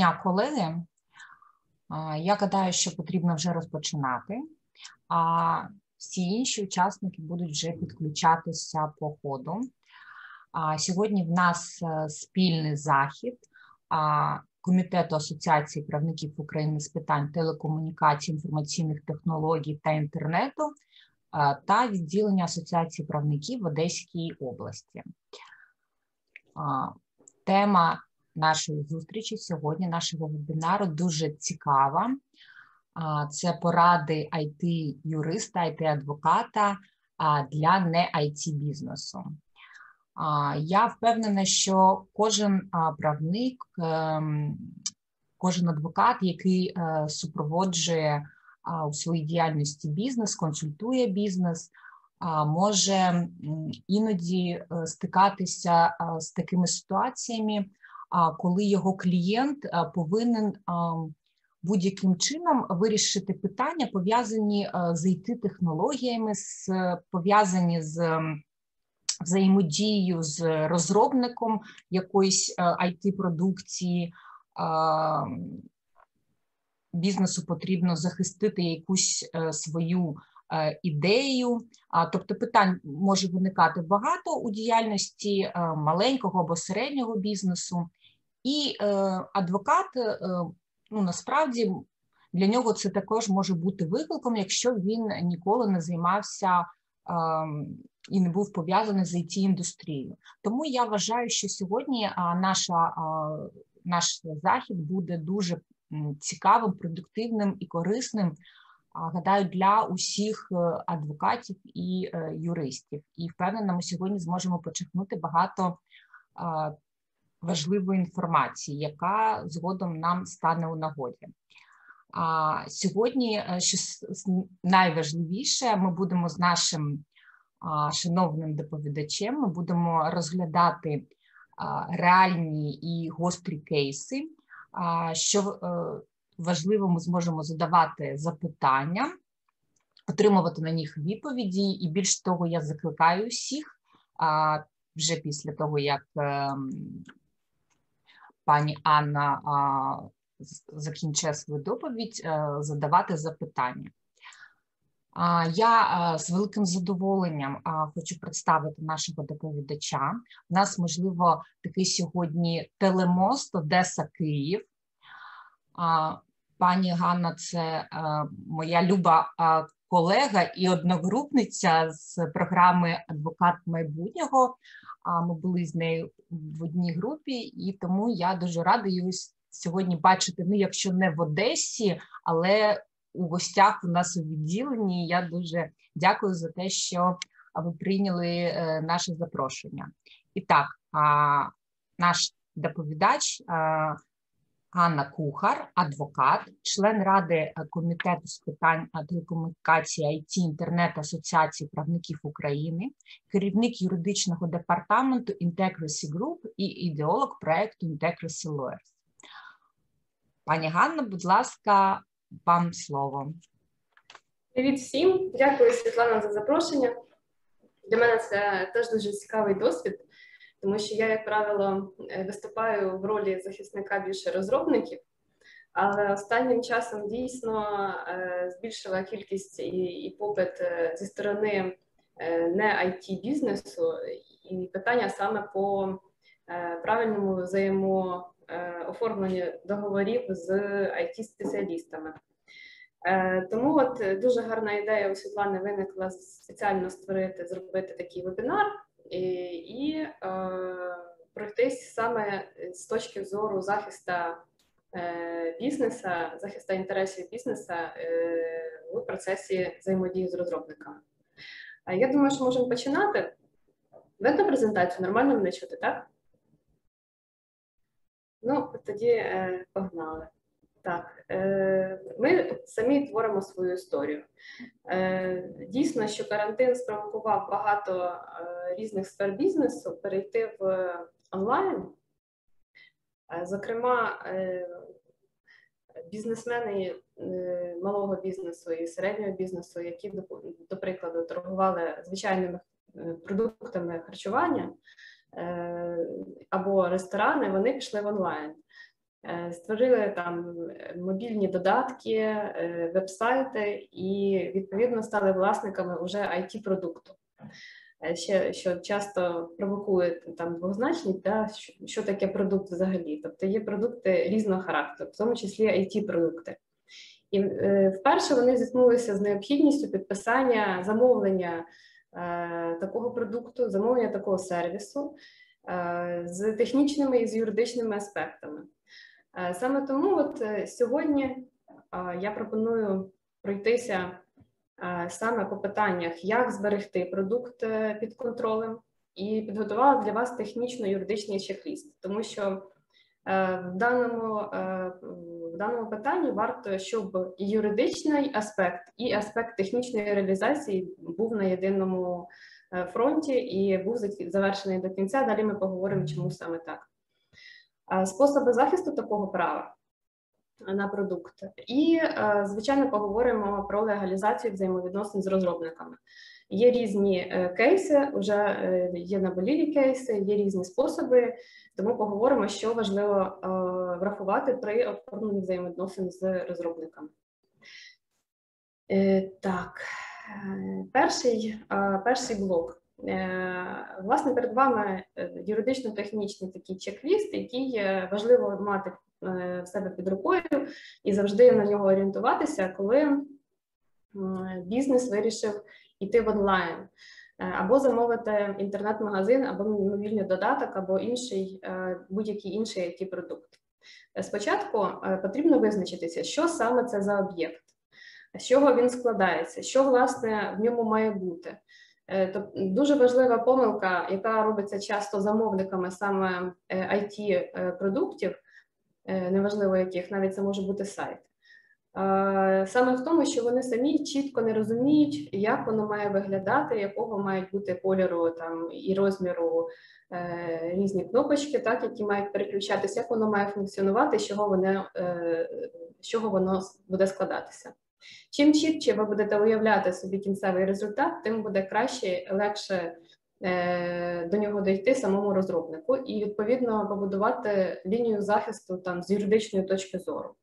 Дня, колеги. Я гадаю, що потрібно вже розпочинати, а всі інші учасники будуть вже підключатися по ходу. Сьогодні в нас е, спільний захід Комітету Асоціації правників України з питань телекомунікацій, інформаційних технологій та інтернету та відділення Асоціації правників в Одеській області. Тема нашої зустрічі сьогодні, нашого вебінару, дуже цікава. Це поради it юриста it адвоката для не it бізнесу. Я впевнена, що кожен правник, ем, кожен адвокат, який е, супроводжує у своїй діяльності бізнес, консультує бізнес, може іноді е, стикатися з такими ситуаціями, коли його клієнт повинен будь-яким чином вирішити питання, пов'язані з it технологіями, пов'язані з взаємодією з розробником якоїсь it е, продукції. Бізнесу потрібно захистити якусь е, свою е, ідею, тобто питань може виникати багато у діяльності маленького або середнього бізнесу, і адвокат ну насправді для нього це також може бути викликом, якщо він ніколи не займався і не був пов'язаний з it індустрією. Тому я вважаю, що сьогодні наша, наш захід буде дуже цікавим, продуктивним і корисним. Гадаю, для усіх е, адвокатів і е, юристів. І впевнена, ми сьогодні зможемо почерпнути багато важливої інформації, яка згодом нам стане у нагоді. А сьогодні, е, що найважливіше, ми будемо з нашим шановним доповідачем. Ми будемо розглядати реальні і гострі кейси. Що е, важливо, ми зможемо задавати запитання, отримувати на них відповіді, і більш того, я закликаю всіх вже після того, як ем, пані Анна закінчує свою доповідь, е, задавати запитання. Я з великим задоволенням хочу представити нашого доповідача. У нас, можливо, такий сьогодні телемост Одеса Київ. Пані Ганна, це моя люба колега і одногрупниця з програми Адвокат майбутнього. А Ми були з нею в одній групі, і тому я дуже рада її сьогодні бачити. Ну, якщо не в Одесі, але у гостях у нас у відділенні. Я дуже дякую за те, що ви прийняли е, наше запрошення. І так, наш доповідач Ганна Кухар, адвокат, член ради е, комітету з питань телекомунікації IT інтернет Асоціації правників України, керівник юридичного департаменту Integracy Group і ідеолог проекту Integracy Lawyers. Пані Ганна, будь ласка, вам слово. Привіт всім, дякую, Світлана, за запрошення. Для мене це теж дуже цікавий досвід, тому що я, як правило, е, виступаю в ролі захисника більше розробників, але останнім часом дійсно е, збільшила кількість і, і попит е, зі сторони не it бізнесу, і питання саме по правильному взаємо. Е, договорів з it спеціалістами Тому от дуже гарна ідея у Світлани виникла спеціально створити, зробити такий вебінар і і е, пройтись саме з точки зору захисту е, бізнеса, захисту інтересів бізнесу е, у процесі взаємодії з розробниками. Я думаю, що можемо починати. Видно презентацію, нормально мене чути, так? Ну, тоді е, погнали. Так, е, ми самі творимо свою історію. Е, Дійсно, що карантин спровокував багато е, різних сфер бізнесу перейти в онлайн. Зокрема, бізнесмени малого бізнесу і середнього бізнесу, які, до, прикладу, торгували звичайними продуктами харчування. Або ресторани, вони пішли в онлайн. Створили там мобільні додатки, веб-сайти і відповідно стали власниками вже it продукту ще що часто провокує там двозначність, да, що, що таке продукт взагалі. Тобто є продукти різного характеру, в тому числі it продукти І е, вперше вони зіткнулися з необхідністю підписання замовлення е, такого продукту, замовлення такого сервісу е, з технічними і з юридичними аспектами. Е, саме тому, от е, сьогодні е, я пропоную пройтися саме по питаннях, як зберегти продукт під контролем, і підготувала для вас технічно-юридичний чек-ліст, тому що в даному в даному питанні варто, щоб і юридичний аспект, і аспект технічної реалізації був на єдиному фронті і був завершений до кінця. Далі ми поговоримо, чому саме так. Способи захисту такого права на продукт. І, е, звичайно, поговоримо про легалізацію взаємовідносин з розробниками. Є різні е, кейси, вже е, є наболілі кейси, є різні способи, тому поговоримо, що важливо врахувати при оформленні взаємовідносин з розробниками. Так, перший, перший блок. Власне, перед вами юридично-технічний такий чек-ліст, який важливо мати Е, в себе під рукою і завжди на нього орієнтуватися, коли бізнес вирішив йти в онлайн. Е, або замовити інтернет-магазин, або мобільний додаток, або інший е, будь-який інший it продукт. Спочатку потрібно визначитися, що саме це за об'єкт, з чого він складається, що власне в ньому має бути. Тобто дуже важлива помилка, яка робиться часто замовниками саме it продуктів Е, неважливо яких, навіть це може бути сайт. Саме в тому, що вони самі чітко не розуміють, як воно має виглядати, якого мають бути кольору там і розміру е, різні кнопочки, так які мають переключатися, як воно має функціонувати, з чого е, з чого воно буде складатися. Чим чітче ви будете уявляти собі кінцевий результат, тим буде краще, легше Е, до нього дійти самому розробнику і відповідно побудувати лінію захисту там з юридичної точки зору.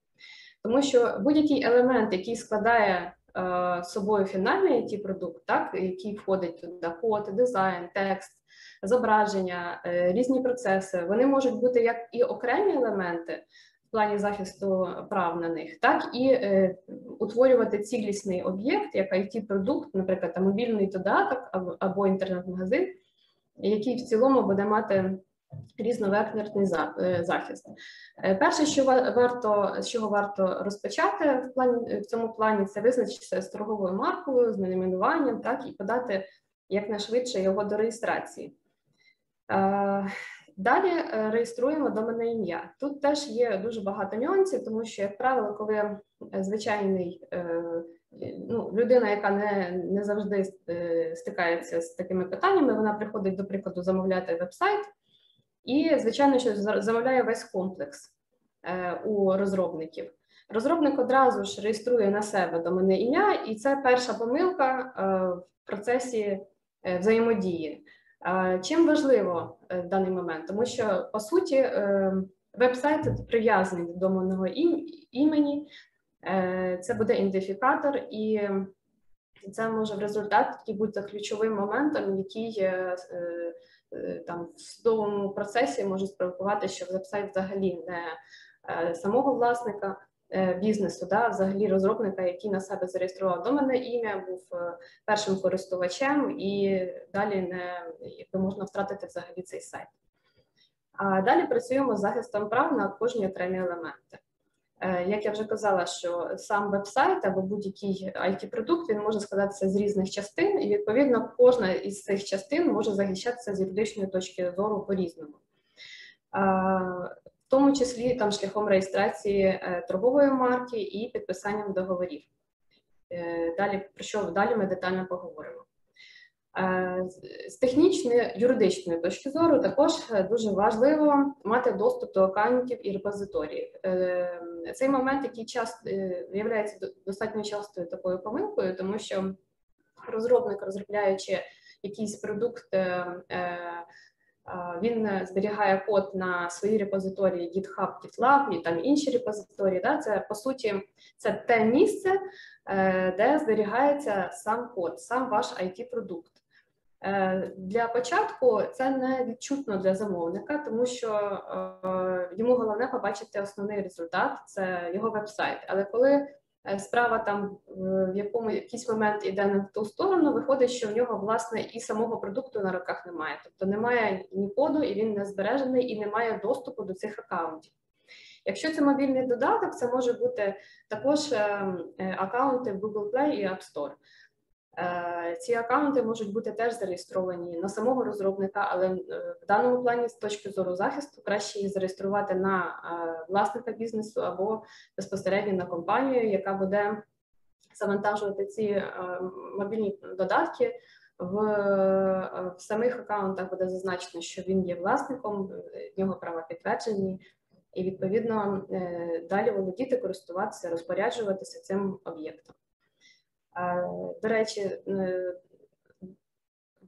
Тому що будь-який елемент, який складає е, собою фінальний it продукт, так який входить туди код, дизайн, текст, зображення, е, різні процеси, вони можуть бути як і окремі елементи. В плані захисту прав на них, так і е, утворювати цілісний об'єкт, як it продукт наприклад, мобільний додаток або, або інтернет-магазин, який в цілому буде мати різновекторний е, захист. Е, перше, що варто з чого варто розпочати в плані в цьому плані, це визначитися з торговою маркою, з найменуванням, так і подати якнайшвидше його до реєстрації. Далі е, реєструємо доменне ім'я. Тут теж є дуже багато нюансів, тому що, як правило, коли е, звичайний е, ну, людина, яка не не завжди стикається з такими питаннями, вона приходить, до прикладу, замовляти веб-сайт, і, звичайно, що замовляє весь комплекс у розробників. Розробник одразу ж реєструє на себе доменне ім'я, і це перша помилка в процесі взаємодії. Чим важливо е, в даний момент? Тому що по суті е, веб-сайт прив'язаний до доменного імені, е, це буде ідентифікатор, і це може в результаті бути ключовим моментом, який там в судовому процесі може спровокувати, що веб-сайт взагалі не самого власника. Е, бізнесу, да, взагалі розробника, який на себе зареєстрував до мене ім'я, був е, першим користувачем, і далі не якби можна втратити взагалі цей сайт. А далі працюємо з захистом прав на кожні окремі елементи. Е, як я вже казала, що сам веб-сайт або будь-який it продукт він може складатися з різних частин, і відповідно кожна із цих частин може захищатися з юридичної точки зору по різному в тому числі там шляхом реєстрації е, торгової марки і підписанням договорів. Е, далі про що далі ми детально поговоримо. Е, з технічної юридичної точки зору також дуже важливо мати доступ до аккаунтів і репозиторіїв. Цей момент, який часто виявляється достатньо частою такою помилкою, тому що розробник, розробляючи якийсь продукт Він зберігає код на своїй репозиторії GitHub, GitLab і там інші репозиторії. Да? Це по суті це те місце, де зберігається сам код, сам ваш it продукт Е, для початку це не відчутно для замовника, тому що е, йому головне побачити основний результат це його веб-сайт. Але коли е, справа там в якому якийсь момент іде в ту сторону, виходить, що в нього власне і самого продукту на руках немає. Тобто немає ні коду, і він не збережений, і немає доступу до цих аккаунтів. Якщо це мобільний додаток, це може бути також аккаунти в Google Play і App Store. Е, ці аккаунти можуть бути теж зареєстровані на самого розробника, але е, в даному плані з точки зору захисту краще їх зареєструвати на е, власника бізнесу або безпосередньо на компанію, яка буде завантажувати ці мобільні додатки. В, в самих аккаунтах буде зазначено, що він є власником, в нього права підтверджені, і відповідно далі володіти, користуватися, розпоряджуватися цим об'єктом. До речі, е,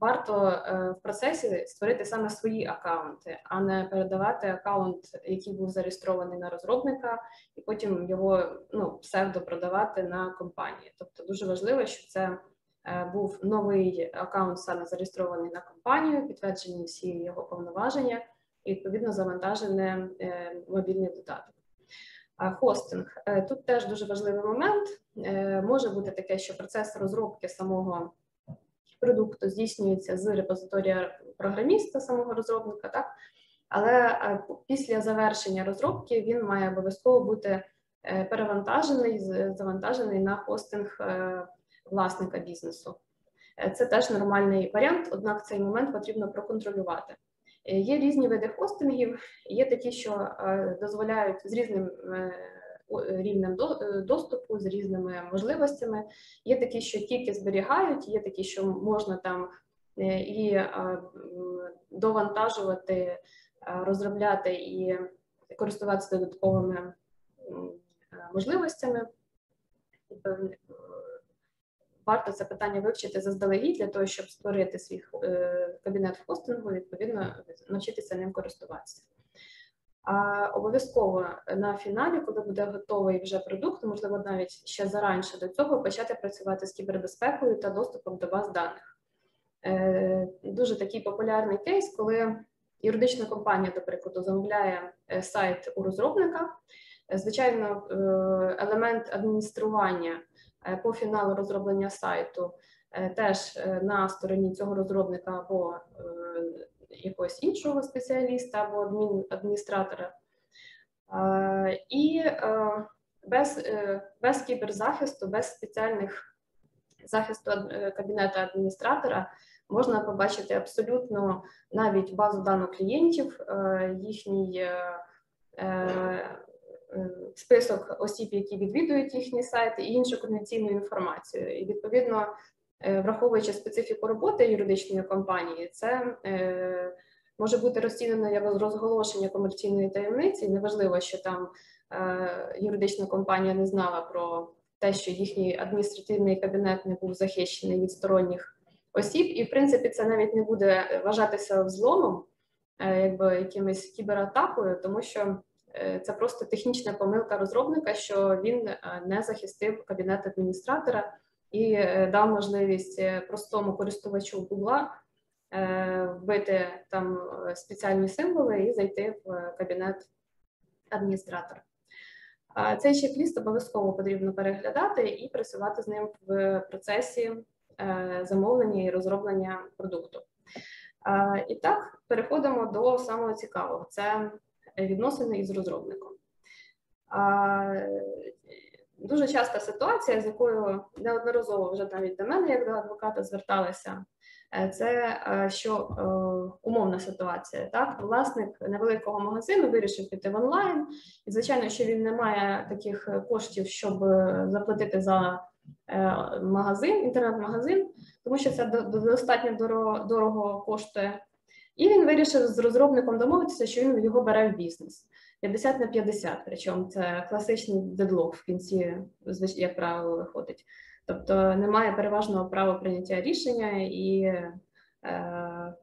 варто е, в процесі створити саме свої аккаунти, а не передавати аккаунт, який був зареєстрований на розробника, і потім його ну, псевдо продавати на компанії. Тобто дуже важливо, щоб це е, був новий аккаунт, саме зареєстрований на компанію, підтверджені всі його повноваження, і відповідно завантажений мобільний додаток. Хостинг тут теж дуже важливий момент. Е, може бути таке, що процес розробки самого продукту здійснюється з репозиторія програміста, самого розробника, так але е, після завершення розробки він має обов'язково бути е, перевантажений, завантажений на хостинг власника бізнесу. Це теж нормальний варіант, однак цей момент потрібно проконтролювати. Є різні види хостингів, є такі, що дозволяють з різним рівнем е, доступу з різними можливостями. Є такі, що тільки зберігають, є такі, що можна там е, і довантажувати, розробляти і користуватися додатковими можливостями. Варто це питання вивчити заздалегідь для того, щоб створити свій е, кабінет хостингу, відповідно навчитися ним користуватися. А обов'язково на фіналі, коли буде готовий вже продукт, можливо, навіть ще заранше до цього почати працювати з кібербезпекою та доступом до баз даних. Е, дуже такий популярний кейс, коли юридична компанія, до прикладу, замовляє е, сайт у розробника. Звичайно, елемент адміністрування по фіналу розроблення сайту теж на стороні цього розробника або якогось іншого спеціаліста або адмін, адміністратора. І е, без е, без кіберзахисту, без спеціальних захисту е, кабінету адміністратора можна побачити абсолютно навіть базу даних клієнтів, їхній список осіб, які відвідують їхні сайти, і іншу конвенційну інформацію. І відповідно Е, враховуючи специфіку роботи юридичної компанії, це е, може бути розцінено як розголошення комерційної таємниці. Неважливо, що там е, юридична компанія не знала про те, що їхній адміністративний кабінет не був захищений від сторонніх осіб, і в принципі це навіть не буде вважатися взломом, якби якимось кібератакою, тому що. Це просто технічна помилка розробника, що він не захистив кабінет адміністратора і е, дав можливість е, простому користувачу Google е, вбити там спеціальні символи і зайти в кабінет адміністратора. Цей чек-ліст обов'язково потрібно переглядати і працювати з ним в процесі замовлення і розроблення продукту. І так, переходимо до самого цікавого: це відносини із розробником. Дуже часта ситуація, з якою неодноразово вже навіть до мене, як до адвоката, зверталися, е, це е, що е, умовна ситуація. Так, власник невеликого магазину вирішив піти в онлайн, і звичайно, що він не має таких коштів, щоб заплатити за магазин, інтернет-магазин, тому що це достатньо дорого, дорого коштує. І він вирішив з розробником домовитися, що він його бере в бізнес. 50 на 50, причому це класичний дедлок в кінці, як правило, виходить. Тобто немає переважного права прийняття рішення, і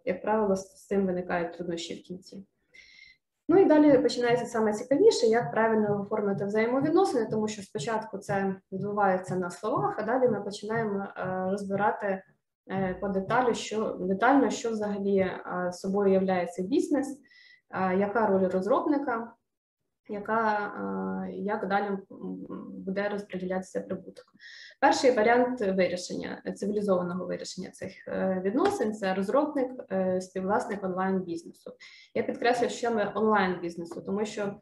як правило, з цим виникають труднощі в кінці. Ну і далі починається саме цікавіше, як правильно оформити взаємовідносини, тому що спочатку це відбувається на словах, а далі ми починаємо розбирати по деталю, що детально, що взагалі собою являється бізнес, яка роль розробника, яка як далі буде розподілятися прибуток. Перший варіант вирішення цивілізованого вирішення цих е, відносин це розробник, е, співвласник онлайн бізнесу. Я підкреслюю, що ми онлайн бізнесу, тому що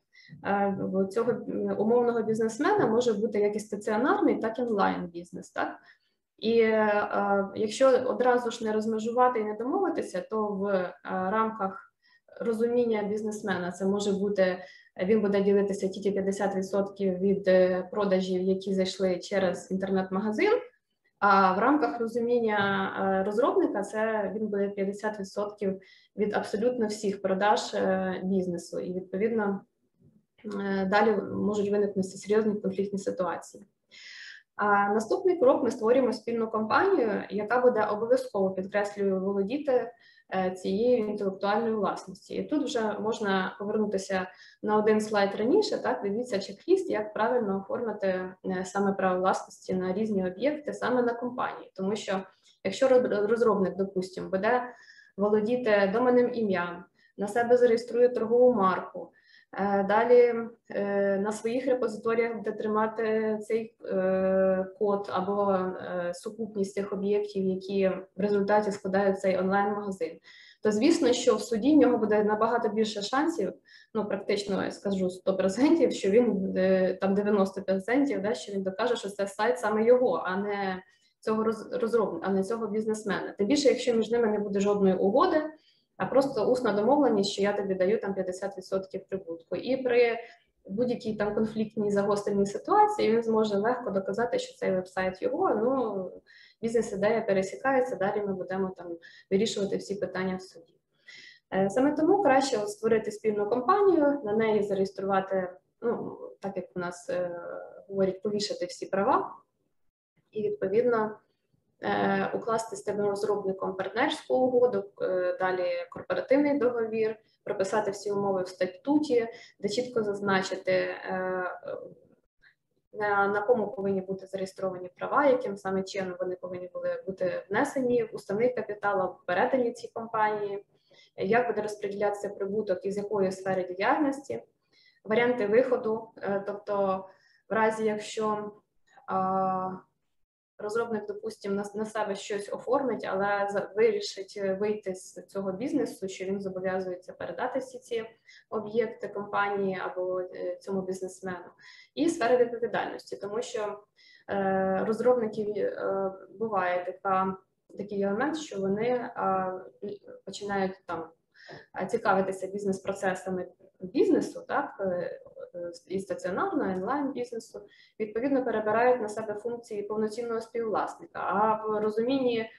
е, цього умовного бізнесмена може бути як і стаціонарний, так і онлайн бізнес. Так? І е, якщо одразу ж не розмежувати і не домовитися, то в е, рамках розуміння бізнесмена це може бути він буде ділитися тільки 50% від е, продажів, які зайшли через інтернет-магазин. А в рамках розуміння е, розробника це він буде 50% від абсолютно всіх продаж е, бізнесу, і відповідно далі можуть виникнути серйозні конфліктні ситуації. А наступний крок ми створюємо спільну компанію, яка буде обов'язково підкреслюю володіти Е, цієї інтелектуальної власності. І тут вже можна повернутися на один слайд раніше. Так, дивіться чек-ліст, як правильно оформити е, саме право власності на різні об'єкти, саме на компанії, тому що якщо розробник, допустимо, буде володіти доменним ім'ям, на себе зареєструє торгову марку. Е, далі е, на своїх репозиторіях буде тримати цей е, код або сукупність тих об'єктів, які в результаті складають цей онлайн-магазин. То звісно, що в суді в нього буде набагато більше шансів, ну практично я скажу 100%, що він там 90%, да, що він докаже, що це сайт саме його, а не цього розробника, а не цього бізнесмена. Тим більше, якщо між ними не буде жодної угоди а просто усна домовленість, що я тобі даю там 50% прибутку. І при будь-якій там конфліктній загостреній ситуації він зможе легко доказати, що цей веб-сайт його. Ну бізнес-ідея пересікається. Далі ми будемо там вирішувати всі питання в суді. Е, саме тому краще створити спільну компанію, на неї зареєструвати, ну так як у нас е, говорять, повішати всі права, і відповідно укласти з розробником партнерську угоду, е, далі корпоративний договір, прописати всі умови в статуті, де чітко зазначити. Е, на на кому повинні бути зареєстровані права, яким саме чином вони повинні були бути внесені в уставний капітал, або передані цій компанії, як буде розподілятися прибуток і з якої сфери діяльності, варіанти виходу, тобто, в разі якщо розробник, допустимо, на, на себе щось оформить, але вирішить е, вийти з цього бізнесу, що він зобов'язується передати всі ці об'єкти компанії або е, цьому бізнесмену, і сфери відповідальності, тому що е, розробників е, буває така. Такий елемент, що вони а, починають там цікавитися бізнес-процесами бізнесу, так е, і стаціонарного, і онлайн бізнесу, відповідно перебирають на себе функції повноцінного співвласника. А в розумінні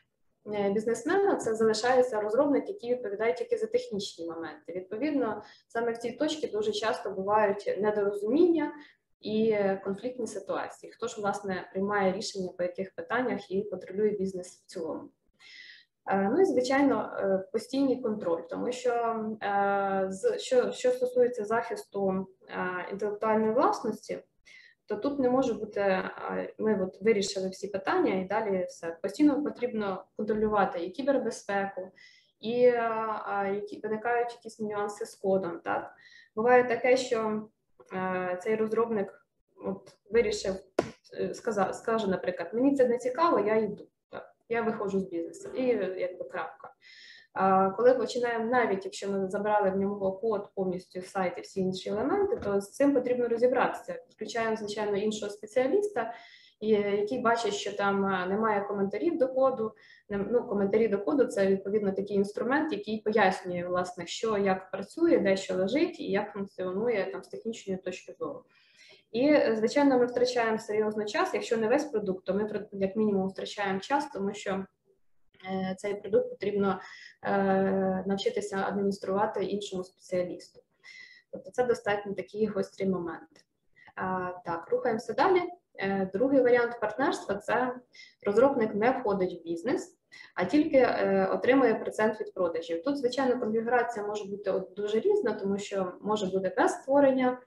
е, бізнесмена це залишається розробник, який відповідає тільки за технічні моменти. Відповідно, саме в цій точці дуже часто бувають недорозуміння. І конфліктні ситуації, хто ж власне приймає рішення по яких питаннях і контролює бізнес в цілому. Е, ну і звичайно, е, постійний контроль, тому що е, що, що стосується захисту інтелектуальної власності, то тут не може бути. Ми от вирішили всі питання, і далі все постійно потрібно контролювати і кібербезпеку, і які виникають якісь нюанси з кодом. Так буває таке, що цей розробник от вирішив сказав, скаже, наприклад, мені це не цікаво, я йду я виходжу з бізнесу і якби крапка. Коли починаємо, навіть якщо ми забрали в нього код повністю сайт і всі інші елементи, то з цим потрібно розібратися. Включаємо, звичайно, іншого спеціаліста, який бачить, що там немає коментарів до коду. Ну, коментарі до коду це відповідно такий інструмент, який пояснює, власне, що як працює, де що лежить і як функціонує там з технічної точки зору. І, звичайно, ми втрачаємо серйозно час. Якщо не весь продукт, то ми як мінімум втрачаємо час, тому що е, цей продукт потрібно е, навчитися адмініструвати іншому спеціалісту. Тобто це достатньо такі гострі моменти. Так, рухаємося далі. Е, другий варіант партнерства це розробник не входить в бізнес, а тільки е, отримує процент від продажів. Тут, звичайно, конфігурація може бути дуже різна, тому що може бути без створення е,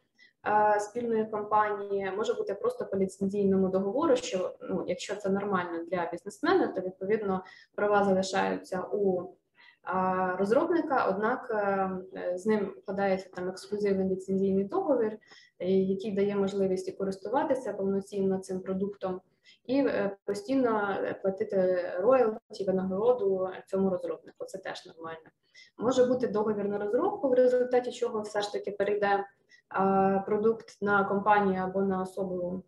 спільної компанії, може бути просто по ліцензійному договору. Що ну, якщо це нормально для бізнесмена, то відповідно права залишаються у розробника, однак е, з ним вкладається там ексклюзивний ліцензійний договір, е, який дає можливість користуватися повноцінно цим продуктом і е, постійно платити роялті, винагороду цьому розробнику. Це теж нормально. Може бути договір на розробку, в результаті чого все ж таки перейде продукт на компанію або на особу,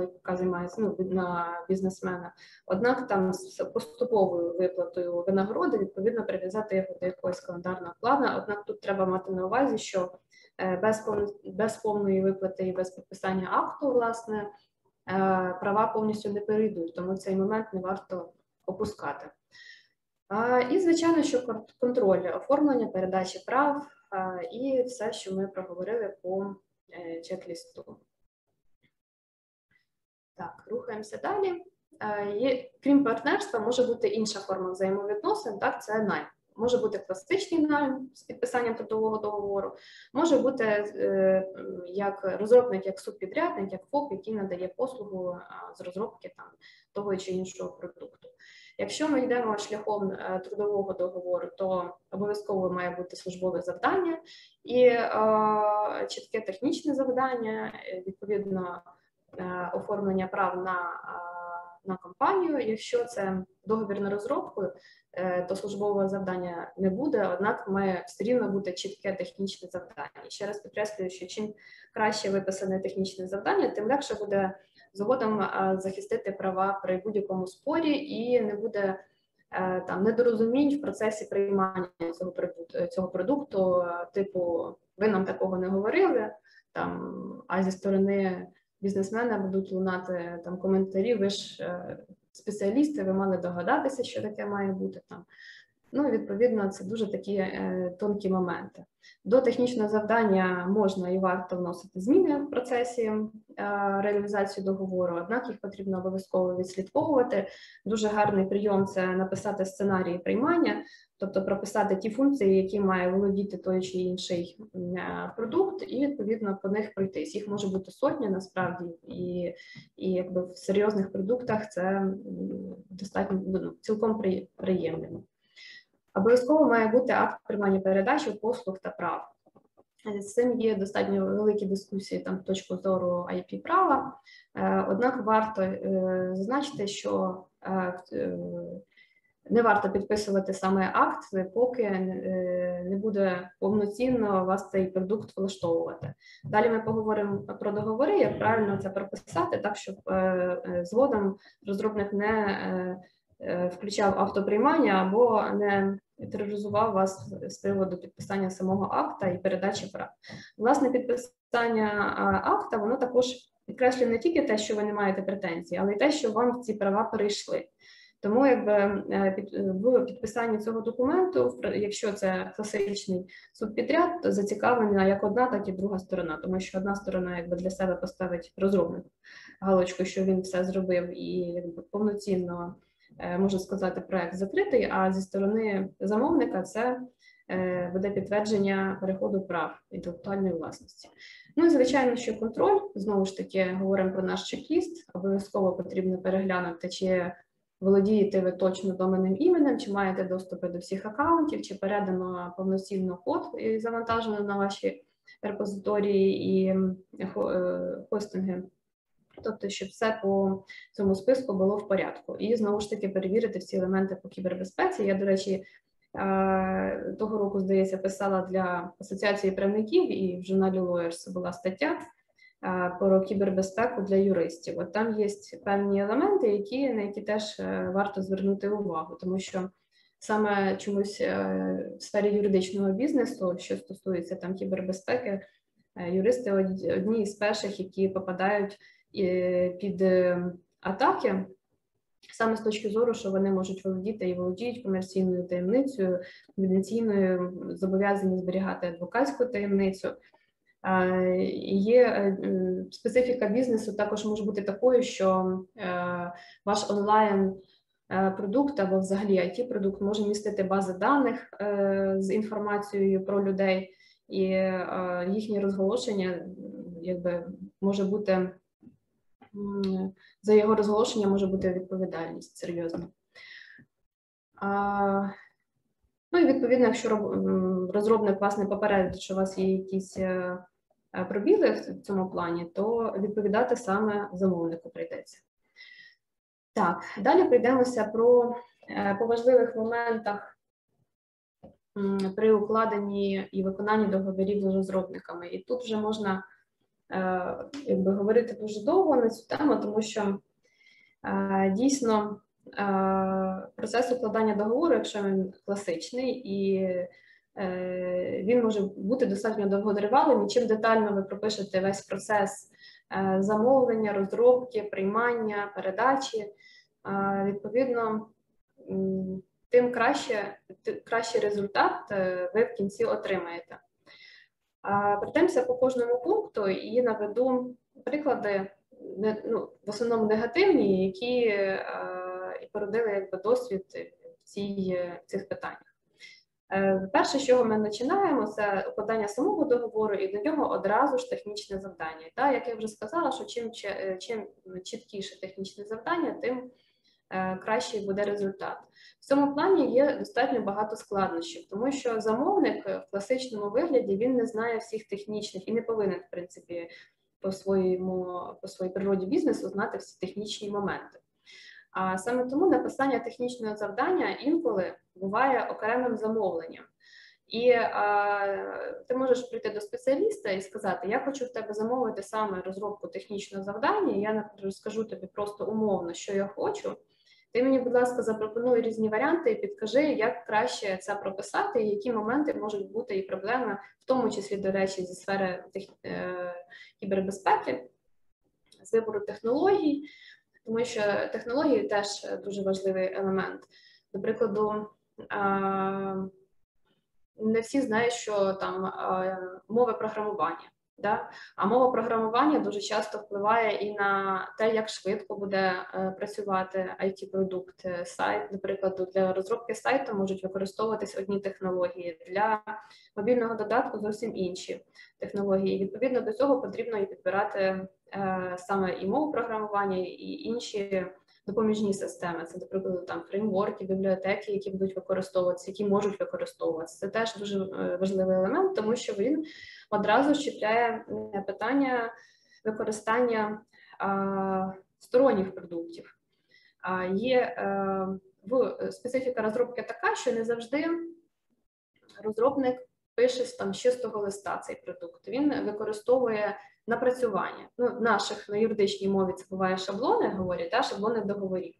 яка займається ну, на бізнесмена. Однак там з поступовою виплатою винагороди відповідно прив'язати його до якогось календарного плану. Однак тут треба мати на увазі, що е, без без повної виплати і без підписання акту, власне, е, права повністю не перейдуть, тому цей момент не варто опускати. І, звичайно, що контроль оформлення, передачі прав і все, що ми проговорили по е, чек-лісту. Так, рухаємося далі. Крім партнерства, може бути інша форма взаємовідносин, так, це найм. Може бути класичний найм з підписанням трудового договору, може бути е, як розробник, як субпідрядник, як ФОП, який надає послугу з розробки там того чи іншого продукту. Якщо ми йдемо шляхом е, трудового договору, то обов'язково має бути службове завдання і е, чітке технічне завдання, е, відповідно оформлення прав на на компанію. Якщо це договір на розробку, то службового завдання не буде однак, має все рівно бути чітке технічне завдання. Ще раз підкреслюю, що чим краще виписане технічне завдання, тим легше буде згодом захистити права при будь-якому спорі, і не буде е, там недорозумінь в процесі приймання цього продукту, цього продукту, типу ви нам такого не говорили, там а зі сторони бізнесмена будуть лунати там коментарі. Ви ж е, спеціалісти, ви мали догадатися, що таке має бути там. Ну, відповідно, це дуже такі е, тонкі моменти. До технічного завдання можна і варто вносити зміни в процесі е, реалізації договору, однак їх потрібно обов'язково відслідковувати. Дуже гарний прийом це написати сценарії приймання, тобто прописати ті функції, які має володіти той чи інший е, продукт, і відповідно по них пройтись. Їх може бути сотні насправді, і і якби в серйозних продуктах це достатньо ну, цілком приємно. Обов'язково має бути акт приймання передачі послуг та прав. З цим є достатньо великі дискусії там з точки зору ip права. Е, однак варто е, зазначити, що е, не варто підписувати саме акт, поки не буде повноцінно вас цей продукт влаштовувати. Далі ми поговоримо про договори, як правильно це прописати, так щоб згодом розробник не Е, включав автоприймання або не тероризував вас з приводу підписання самого акта і передачі прав. Власне, підписання акта воно також підкреслює не тільки те, що ви не маєте претензій, але й те, що вам ці права перейшли. Тому, якби е, в підписанні цього документу, якщо це класичний субпідряд, то зацікавлена як одна, так і друга сторона, тому що одна сторона якби для себе поставить розробник галочку, що він все зробив і якби повноцінно. Е, можна сказати, проект закритий, а зі сторони замовника це е, буде підтвердження переходу прав інтелектуальної власності. Ну і звичайно, що контроль знову ж таки говоримо про наш чек-ліст, обов'язково потрібно переглянути, чи володієте ви точно доменним іменем, чи маєте доступи до всіх аккаунтів, чи передано повноцінно код і завантажено на ваші репозиторії і е, хостинги. Тобто, щоб все по цьому списку було в порядку, і знову ж таки перевірити всі елементи по кібербезпеці. Я, до речі, того року, здається, писала для асоціації правників і в журналі Lawyers була стаття про кібербезпеку для юристів. От там є певні елементи, які на які теж е, варто звернути увагу, тому що саме чомусь е, в сфері юридичного бізнесу, що стосується там кібербезпеки, е, юристи одні з перших, які попадають під е, атаки, саме з точки зору, що вони можуть володіти і володіють комерційною таємницею, конфіденційною, зобов'язані зберігати адвокатську таємницю. Є е, специфіка бізнесу, також може бути такою, що е, ваш онлайн продукт або взагалі it продукт може містити бази даних з інформацією про людей, і їхнє розголошення якби може бути за його розголошення може бути відповідальність серйозна. Ну і відповідно, якщо розробник вас не попередить, що у вас є якісь е, е, пробіли в цьому плані, то відповідати саме замовнику прийдеться. Так, далі прийдемося про е, по важливих моментах при укладенні і виконанні договорів з розробниками. І тут вже можна якби, говорити дуже довго на цю тему, тому що дійсно процес укладання договору, якщо він класичний, і е, він може бути достатньо довготривалим, і чим детально ви пропишете весь процес е, замовлення, розробки, приймання, передачі, відповідно, тим краще, кращий результат е, ви в кінці отримаєте. Пройдемося по кожному пункту і наведу приклади ну, в основному негативні, які і породили якби досвід в цій, цих питаннях. Е, перше, з чого ми починаємо, це укладання самого договору, і до нього одразу ж технічне завдання. Так, як я вже сказала, що чим е, чим чіткіше технічне завдання, тим кращий буде результат. В цьому плані є достатньо багато складнощів, тому що замовник в класичному вигляді він не знає всіх технічних і не повинен, в принципі, по своєму по своїй природі бізнесу знати всі технічні моменти. А саме тому написання технічного завдання інколи буває окремим замовленням. І а, ти можеш прийти до спеціаліста і сказати: Я хочу в тебе замовити саме розробку технічного завдання. Я розкажу тобі просто умовно, що я хочу. Ти мені, будь ласка, запропонуй різні варіанти і підкажи, як краще це прописати, і які моменти можуть бути і проблеми, в тому числі, до речі, зі сфери е... кібербезпеки, з вибору технологій тому що технології теж дуже важливий елемент. До прикладу, не всі знають, що там мови програмування. Да? А мова програмування дуже часто впливає і на те, як швидко буде е, працювати it продукт сайт. Наприклад, для розробки сайту можуть використовуватись одні технології, для мобільного додатку зовсім інші технології. Відповідно до цього потрібно і підбирати Е, саме і мову програмування, і інші допоміжні системи. Це, наприклад, там фреймворки, бібліотеки, які будуть використовуватися, які можуть використовуватися. Це теж дуже е, важливий елемент, тому що він одразу щепляє питання використання сторонніх продуктів. А Є е, в специфіка розробки така, що не завжди розробник пише там з чистого листа цей продукт. Він використовує напрацювання. Ну, наших на юридичній мові це буває шаблони, говорять, да, шаблони договорів.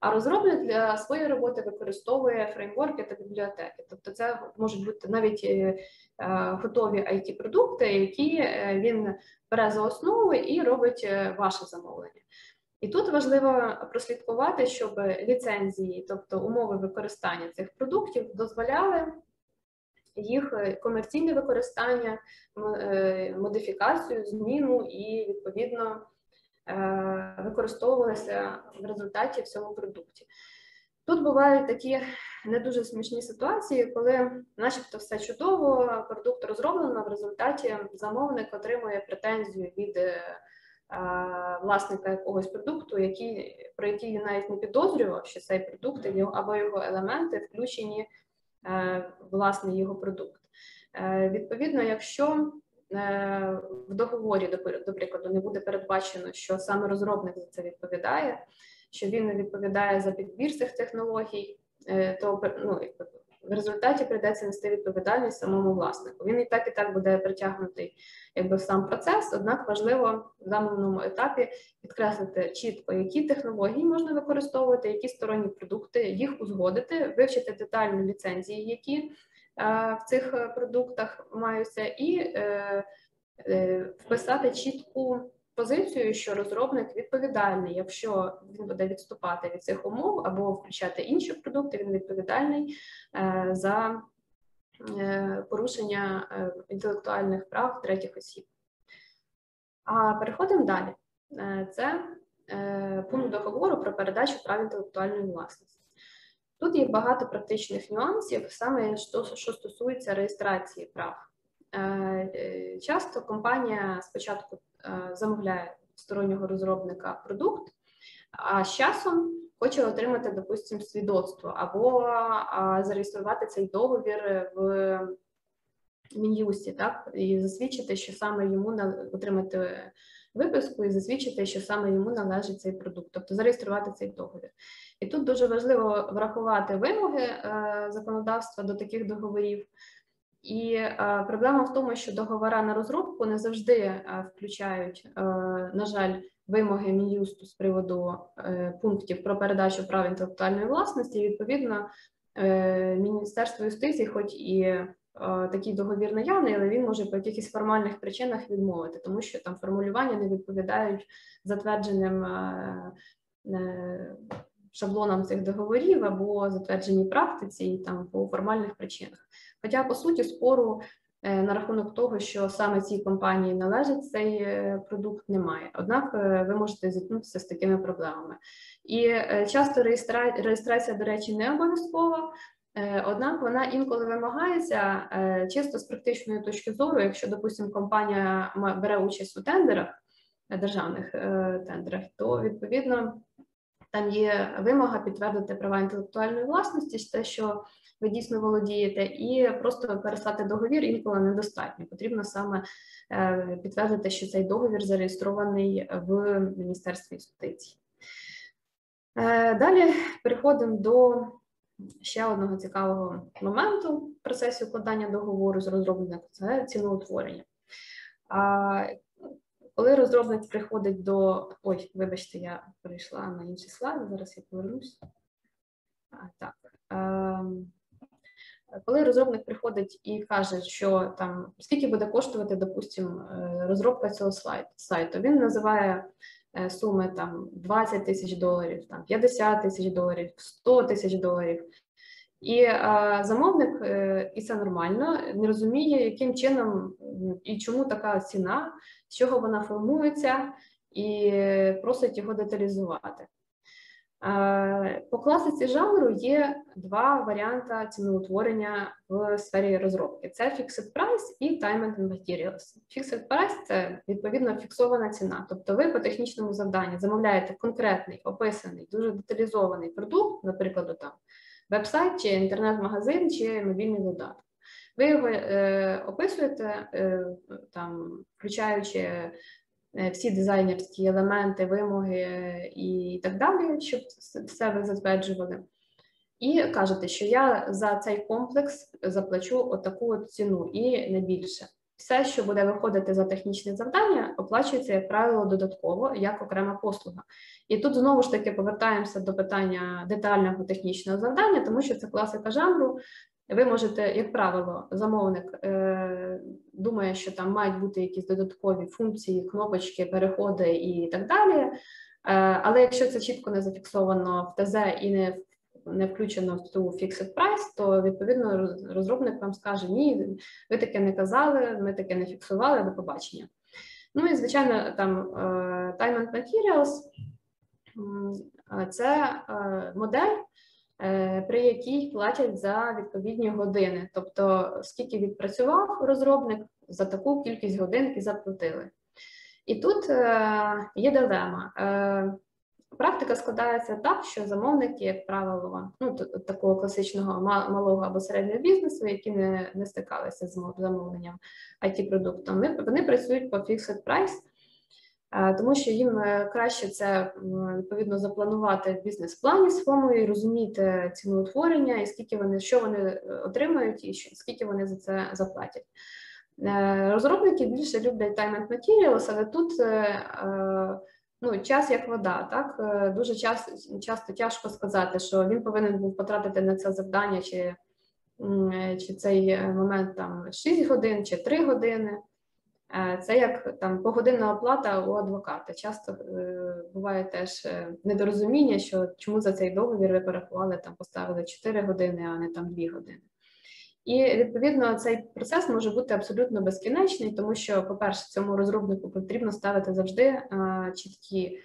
А розробник для своєї роботи використовує фреймворки та бібліотеки. Тобто, це можуть бути навіть е, е, готові it продукти які е, він бере за основу і робить ваше замовлення. І тут важливо прослідкувати, щоб ліцензії, тобто умови використання цих продуктів, дозволяли їх е, комерційне використання, е, модифікацію, зміну і відповідно е, використовувалися в результаті в цьому продукті. Тут бувають такі не дуже смішні ситуації, коли, начебто, все чудово, продукт розроблено, в результаті замовник отримує претензію від власника якогось продукту, який, про який він навіть не підозрював, що цей продукт або його елементи включені власний його продукт. Е, відповідно, якщо е, в договорі, до прикладу, не буде передбачено, що саме розробник за це відповідає, що він не відповідає за підбір цих технологій, то ну, в результаті прийдеться нести відповідальність самому власнику. Він і так і так буде притягнутий якби в сам процес, однак важливо в даному етапі підкреслити чітко, які технології можна використовувати, які сторонні продукти, їх узгодити, вивчити детально ліцензії, які е, в цих продуктах маються, і е, е, вписати чітку позицію, що розробник відповідальний, якщо він буде відступати від цих умов або включати інші продукти, він відповідальний е, за е, порушення е, інтелектуальних прав третіх осіб. А переходимо далі. Це пункт договору про передачу прав інтелектуальної власності. Тут є багато практичних нюансів, саме що, що стосується реєстрації прав. Часто компанія спочатку замовляє стороннього розробника продукт, а з часом хоче отримати, допустимо, свідоцтво або зареєструвати цей договір в мін'юсті, так і засвідчити, що саме йому на отримати виписку і засвідчити, що саме йому належить цей продукт, тобто зареєструвати цей договір. І тут дуже важливо врахувати вимоги е, законодавства до таких договорів. І е, проблема в тому, що договори на розробку не завжди е, включають, е, на жаль, вимоги мін'юсту з приводу е, пунктів про передачу прав інтелектуальної власності. Відповідно, е, Міністерство юстиції, хоч і Е, такий договір наявний, але він може по якихось формальних причинах відмовити, тому що там формулювання не відповідають затвердженим е, е, шаблонам цих договорів або затвердженій практиці і там по формальних причинах. Хоча, по суті, спору на рахунок того, що саме цій компанії належить цей продукт, немає. Однак ви можете зіткнутися з такими проблемами. І часто реєстрація, до речі, не обов'язкова. Е, однак вона інколи вимагається е, чисто з практичної точки зору, якщо, допустимо, компанія бере участь у тендерах, е, державних тендерах, то відповідно там є вимога підтвердити права інтелектуальної власності, те, що ви дійсно володієте, і просто переслати договір інколи недостатньо. Потрібно саме підтвердити, що цей договір зареєстрований в Міністерстві юстиції. Далі переходимо до ще одного цікавого моменту в процесі укладання договору з розробником це ціноутворення. Коли розробник приходить до. Ой, вибачте, я перейшла на інший слайд, зараз я повернусь. Так. А, коли розробник приходить і каже, що там скільки буде коштувати, допустимо, е, розробка цього сайту, він називає Е, суми там 20 тисяч доларів, там 50 тисяч доларів, 100 тисяч доларів. І а, замовник, е, і це нормально, не розуміє, яким чином і чому така ціна, з чого вона формується, і просить його деталізувати. По класиці жанру є два варіанти ціноутворення в сфері розробки: це Fixed Price і Time and Materials. Fixed Price – це відповідно фіксована ціна. Тобто ви по технічному завданню замовляєте конкретний, описаний, дуже деталізований продукт, наприклад, там веб-сайт, чи інтернет-магазин, чи мобільний додаток. Ви його е, описуєте, е, там, включаючи Е, всі дизайнерські елементи, вимоги і так далі, щоб все ви затверджували. І кажете, що я за цей комплекс заплачу отаку от ціну і не більше. Все, що буде виходити за технічне завдання, оплачується, як правило, додатково як окрема послуга. І тут знову ж таки повертаємося до питання детального технічного завдання, тому що це класика жанру, ви можете, як правило, замовник е, думає, що там мають бути якісь додаткові функції, кнопочки, переходи і так далі. Е, але якщо це чітко не зафіксовано в ТЗ і не не включено в цю fixed price, то відповідно розробник вам скаже: Ні, ви таке не казали, ми таке не фіксували, до побачення. Ну і звичайно, там е, time and materials це е, модель. Е, при якій платять за відповідні години, тобто скільки відпрацював розробник за таку кількість годин і заплатили. І тут е, є дилема. Е, практика складається так, що замовники, як правило, ну такого класичного малого або середнього бізнесу, які не не стикалися з замовленням it продуктом вони працюють по fixed price, Е, тому що їм е, краще це відповідно запланувати в бізнес-плані своєму і розуміти ціноутворення, і скільки вони що вони е, отримають, і скільки вони за це заплатять. Розробники більше люблять time and materials, але тут ну, час як вода. Так дуже часто, часто тяжко сказати, що він повинен був потратити на це завдання, чи чи цей момент там 6 годин, чи 3 години. Е, це як там погодинна оплата у адвоката. Часто е, буває теж е, недорозуміння, що чому за цей договір ви порахували, там поставили 4 години, а не там 2 години. І відповідно цей процес може бути абсолютно безкінечний, тому що, по-перше, цьому розробнику потрібно ставити завжди чіткі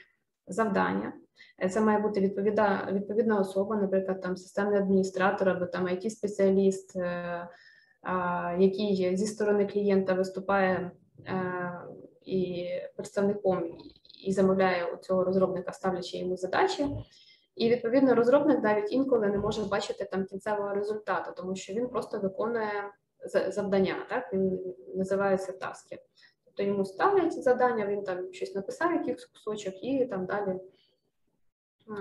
завдання. Це має бути відповідна, відповідна особа, наприклад, там системний адміністратор або там it спеціаліст який зі сторони клієнта виступає і представником і замовляє у цього розробника, ставлячи йому задачі. І відповідно розробник навіть інколи не може бачити там кінцевого результату, тому що він просто виконує завдання, так він називається таски. Тобто йому ставлять завдання, він там щось написав, якийсь кусочок, і там далі.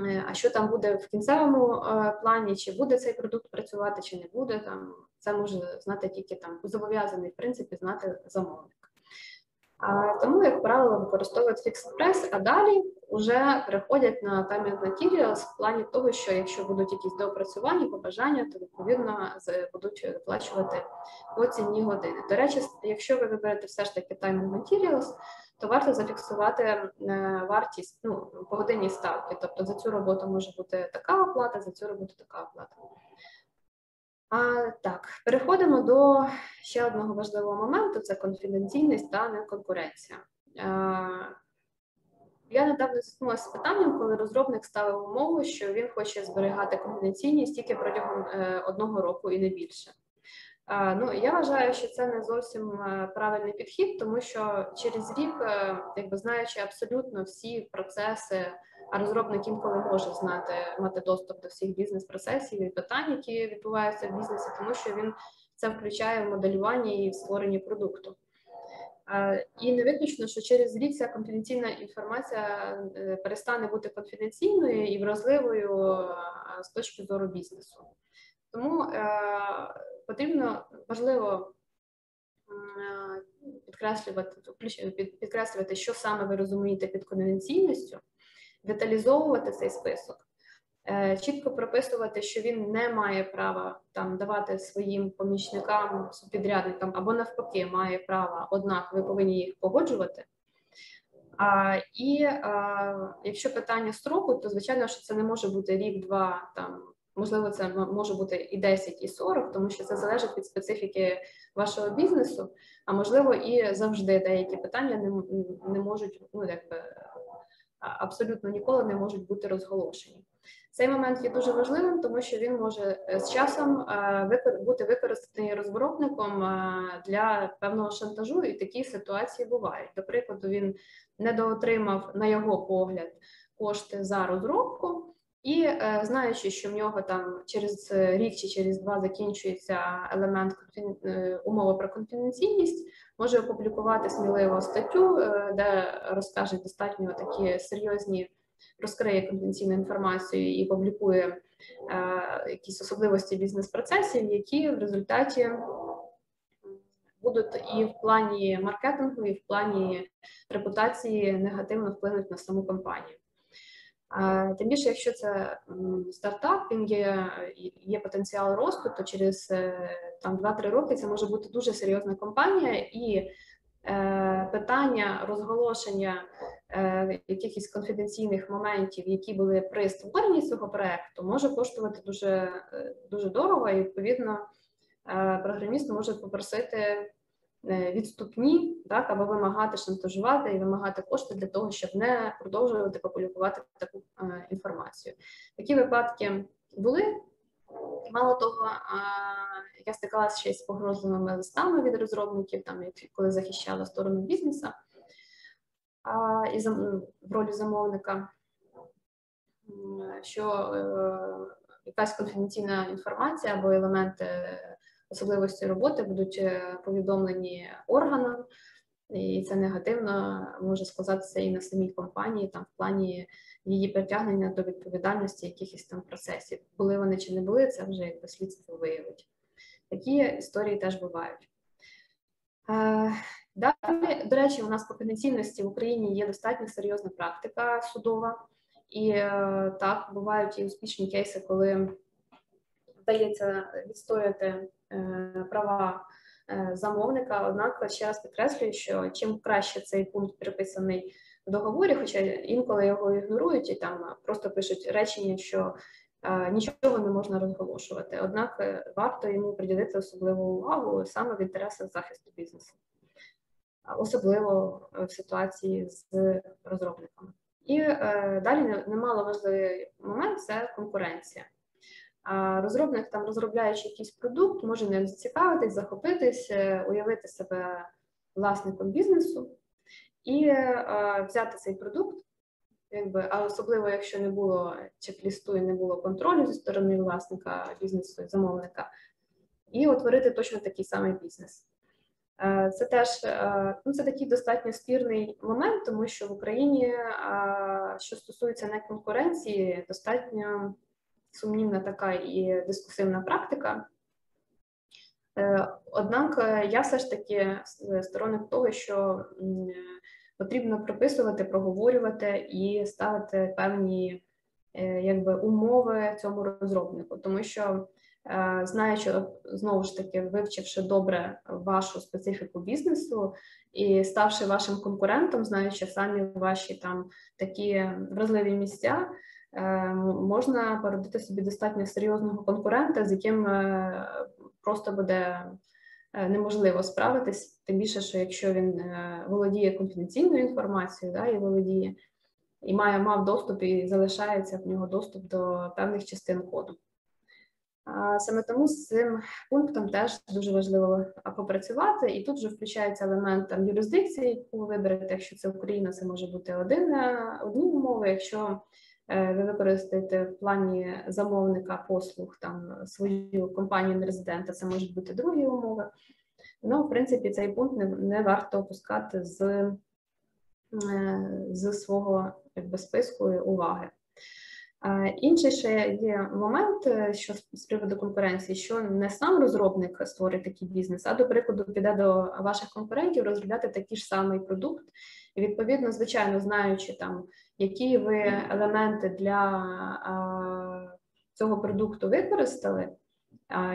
Е, а що там буде в кінцевому е, плані, чи буде цей продукт працювати, чи не буде, там це може знати тільки там зобов'язаний в принципі знати замовник. Тому, як правило, використовують FixPress, а далі вже переходять на Time and Materials в плані того, що якщо будуть якісь доопрацювання, побажання, то відповідно будуть виплачувати по ціні години. До речі, якщо ви виберете все ж таки Time and Materials, то варто зафіксувати е, вартість ну, по годині ставки. Тобто за цю роботу може бути така оплата, за цю роботу така оплата. А, Так, переходимо до ще одного важливого моменту: це конфіденційність та неконкуренція. Я недавно зіткнулася з питанням, коли розробник ставив умову, що він хоче зберігати конфіденційність тільки протягом е, одного року і не більше. Ну я вважаю, що це не зовсім е, правильний підхід, тому що через рік, е, якби знаючи абсолютно всі процеси а розробник інколи може знати, мати доступ до всіх бізнес-процесів і питань, які відбуваються в бізнесі, тому що він це включає в моделювання і в створенні продукту. І не виключно, що через рік ця конфіденційна інформація е, перестане бути конфіденційною і вразливою з точки зору бізнесу. Тому е, потрібно важливо підкреслювати підкреслювати, що саме ви розумієте під конфіденційністю, деталізовувати цей список, е, чітко прописувати, що він не має права там давати своїм помічникам, підрядникам або навпаки, має право, однак ви повинні їх погоджувати. А, І а, якщо питання строку, то звичайно, що це не може бути рік-два, там можливо, це може бути і 10, і 40, тому що це залежить від специфіки вашого бізнесу. А можливо, і завжди деякі питання не не можуть ну якби абсолютно ніколи не можуть бути розголошені. Цей момент є дуже важливим, тому що він може е, з часом е, бути використаний розробником е, для певного шантажу, і такі ситуації бувають. До прикладу, він недоотримав, на його погляд, кошти за розробку. І знаючи, що в нього там через рік чи через два закінчується елемент умова про конфіденційність, може опублікувати сміливо статтю, де розкаже достатньо такі серйозні, розкриє конвенційну інформацію і публікує е, якісь особливості бізнес-процесів, які в результаті будуть і в плані маркетингу, і в плані репутації негативно вплинуть на саму компанію. Тим більше, якщо це стартап, він є є потенціал росту, то через е, там 2-3 роки це може бути дуже серйозна компанія, і е, питання розголошення е, якихось конфіденційних моментів, які були при створенні цього проекту, може коштувати дуже дуже дорого, і відповідно е, програміст може попросити Е, відступні, так або вимагати шантажувати і вимагати кошти для того, щоб не продовжувати публікувати таку е, інформацію. Такі випадки були. Мало того, я стикалася ще з погрозливими листами від розробників, там коли захищала сторону бізнесу і в ролі замовника, що е, якась конфіденційна інформація або елементи особливості роботи будуть е, повідомлені органам, і це негативно може сказатися і на самій компанії, там в плані її притягнення до відповідальності якихось там процесів. Були вони чи не були, це вже якби слідство виявить. Такі історії теж бувають. Далі, до речі, у нас по конвенційності в Україні є достатньо серйозна практика судова, і е, так бувають і успішні кейси, коли вдається відстояти Е, права е, замовника. Однак ще раз підкреслюю, що чим краще цей пункт приписаний в договорі, хоча інколи його ігнорують і там просто пишуть речення, що нічого не можна розголошувати. Однак варто йому приділити особливу увагу саме в інтересах захисту бізнесу, особливо в ситуації з розробниками. І далі немало важливий момент це конкуренція. Розробник, там розробляючи якийсь продукт, може ним зацікавитись, захопитись, уявити себе власником бізнесу і взяти цей продукт, якби, а особливо, якщо не було чек-лісту і не було контролю зі сторони власника бізнесу замовника, і утворити точно такий самий бізнес. Е, це теж е, ну, це такий достатньо спірний момент, тому що в Україні, е, що стосується неконкуренції, достатньо сумнівна така і дискусивна практика. Однак я все ж таки сторонник того, що потрібно прописувати, проговорювати і ставити певні якби, умови цьому розробнику, тому що знаючи знову ж таки, вивчивши добре вашу специфіку бізнесу і ставши вашим конкурентом, знаючи самі ваші там такі вразливі місця, е, можна породити собі достатньо серйозного конкурента, з яким е, просто буде неможливо справитись, тим більше, що якщо він володіє конфіденційною інформацією, да, і володіє і має мав доступ і залишається в нього доступ до певних частин коду. Саме тому з цим пунктом теж дуже важливо попрацювати, і тут вже включається елемент там юрисдикції, яку ви виберете. Якщо це Україна, це може бути один, одні умови. Якщо е, ви використаєте в плані замовника послуг там свою компанію резидента, це можуть бути другі умови. Ну, в принципі, цей пункт не, не варто опускати з, е, з свого якби, списку уваги. Інший ще є момент, е, що з приводу конкуренції, що не сам розробник створить такий бізнес, а до прикладу піде до ваших конкурентів розробляти такий ж самий продукт, і відповідно, звичайно, знаючи там, які ви елементи для а, цього продукту використали.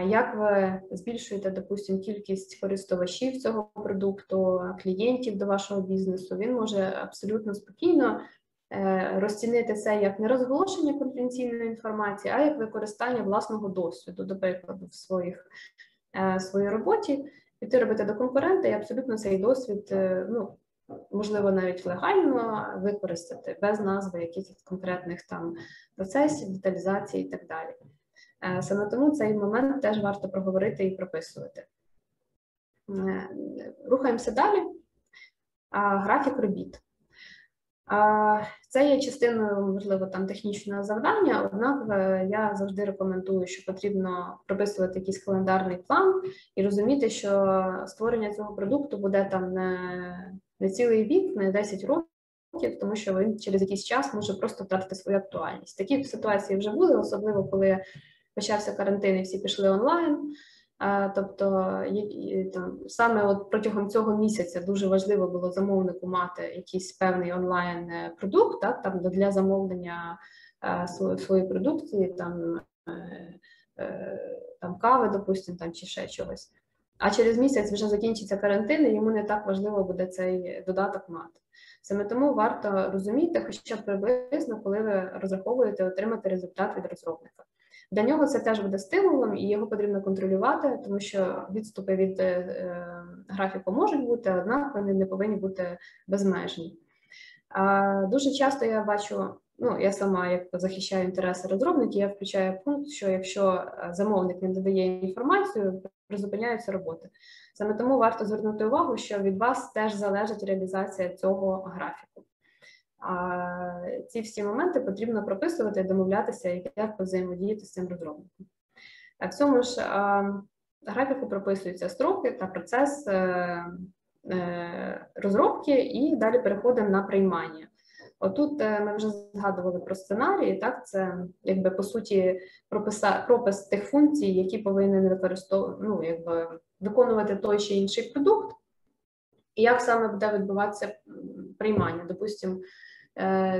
Як ви збільшуєте, допустимо, кількість користувачів цього продукту, клієнтів до вашого бізнесу, він може абсолютно спокійно розцінити це як не розголошення конфіденційної інформації, а як використання власного досвіду, до прикладу, в своїх, е, своїй роботі, піти робити до конкурента і абсолютно цей досвід, е, ну, можливо, навіть легально використати без назви якихось конкретних там процесів, деталізації і так далі. Саме тому цей момент теж варто проговорити і прописувати. Рухаємося далі. Графік робіт. Це є частиною, можливо, там технічного завдання, однак е, я завжди рекомендую, що потрібно прописувати якийсь календарний план і розуміти, що створення цього продукту буде там не, не цілий вік, не 10 років, тому що він через якийсь час може просто втратити свою актуальність. Такі ситуації вже були, особливо коли почався карантин і всі пішли онлайн. Тобто там саме от протягом цього місяця дуже важливо було замовнику мати якийсь певний онлайн е, продукт, так там для замовлення своєї продукції, там е, е, там кави, допустимо, там чи ще чогось. А через місяць вже закінчиться карантин, і йому не так важливо буде цей додаток мати. Саме тому варто розуміти, хоча приблизно, коли ви розраховуєте отримати результат від розробника. Для нього це теж буде стимулом, і його потрібно контролювати, тому що відступи від е, е, графіку можуть бути, однак вони не повинні бути безмежні. А, Дуже часто я бачу, ну я сама як захищаю інтереси розробників, я включаю пункт, що якщо е, замовник не додає інформацію, призупиняються роботи. Саме тому варто звернути увагу, що від вас теж залежить реалізація цього графіку. Ці всі моменти потрібно прописувати, і домовлятися, як взаємодіяти з цим розробником. В цьому ж графіку прописуються строки та процес е, е, розробки, і далі переходимо на приймання. Отут е, ми вже згадували про сценарії, так це якби по суті прописа, пропис тих функцій, які повинен використовувати, ну, якби виконувати той чи інший продукт, і як саме буде відбуватися приймання. Допустимо,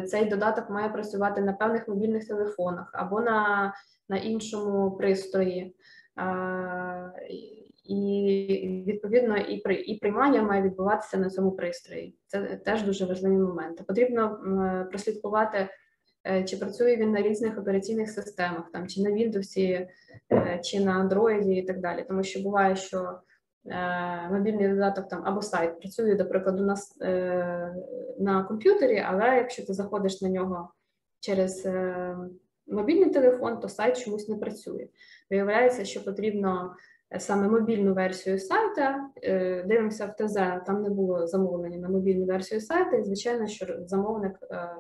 цей додаток має працювати на певних мобільних телефонах або на на іншому пристрої. І відповідно і при і приймання має відбуватися на цьому пристрої. Це теж дуже важливі моменти. Потрібно прослідкувати, е, чи працює він на різних операційних системах, там чи на Windows, е, чи на Android і так далі. Тому що буває, що е, мобільний додаток там або сайт працює, до прикладу, на, е, на комп'ютері, але якщо ти заходиш на нього через е, мобільний телефон, то сайт чомусь не працює. Виявляється, що потрібно е, саме мобільну версію сайта. Е, дивимося в ТЗ, там не було замовлення на мобільну версію сайта, і звичайно, що замовник е,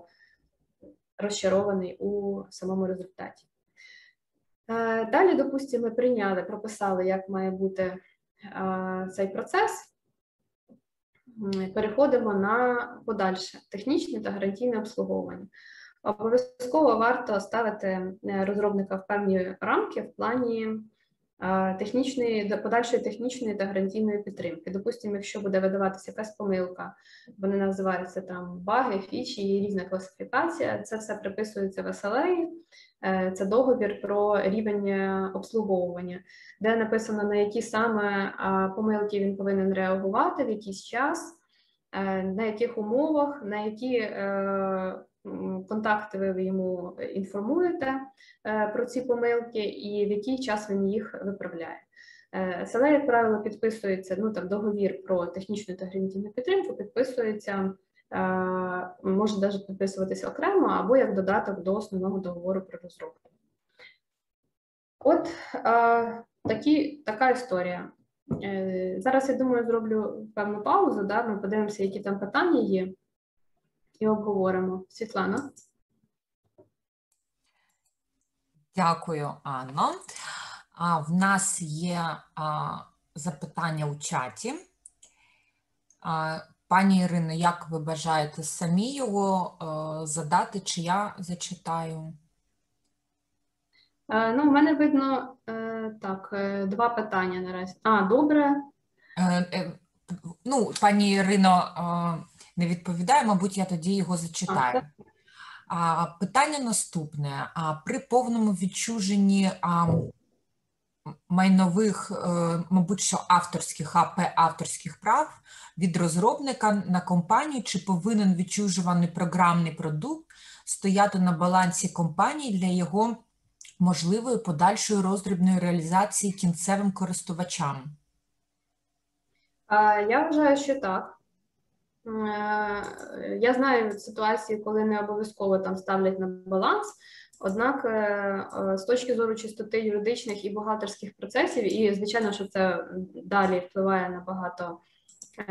розчарований у самому результаті. Е, далі, допустимо, ми прийняли, прописали, як має бути е, цей процес. Переходимо на подальше технічне та гарантійне обслуговування. Обов'язково варто ставити е, розробника в певні рамки в плані технічної подальшої технічної та гарантійної підтримки. Допустимо, якщо буде видаватися якась помилка, вони називаються там баги, фічі, різна класифікація. Це все приписується в SLA, е, це договір про рівень е, обслуговування, де написано на які саме помилки він повинен реагувати в якийсь час. Е, на яких умовах, на які контакти ви йому інформуєте е, про ці помилки, і в який час він їх виправляє. Е, СЛЕ, як правило, підписується ну там договір про технічну та гарантійну підтримку, підписується, е, може навіть підписуватися окремо або як додаток до основного договору про розробку. От такі, така історія. Зараз я думаю, зроблю певну паузу. Да? Ми подивимося, які там питання є і обговоримо. Світлана. Дякую, Анно. А, В нас є а, запитання у чаті. А, Пані Ірино, як ви бажаєте самі його а, задати, чи я зачитаю? А, ну, У мене видно е, так, е, два питання наразі. А, добре. Е, е, ну, Пані Ірино, не відповідає, мабуть, я тоді його зачитаю. А, Питання наступне: при повному відчуженні майнових, е, мабуть, що авторських АП авторських прав від розробника на компанію, чи повинен відчужуваний програмний продукт стояти на балансі компанії для його можливої подальшої роздрібної реалізації кінцевим користувачам? Я вважаю, що так. Е, я знаю ситуації, коли не обов'язково там ставлять на баланс. Однак, е, е, з точки зору чистоти юридичних і бухгалтерських процесів, і звичайно, що це далі впливає на багато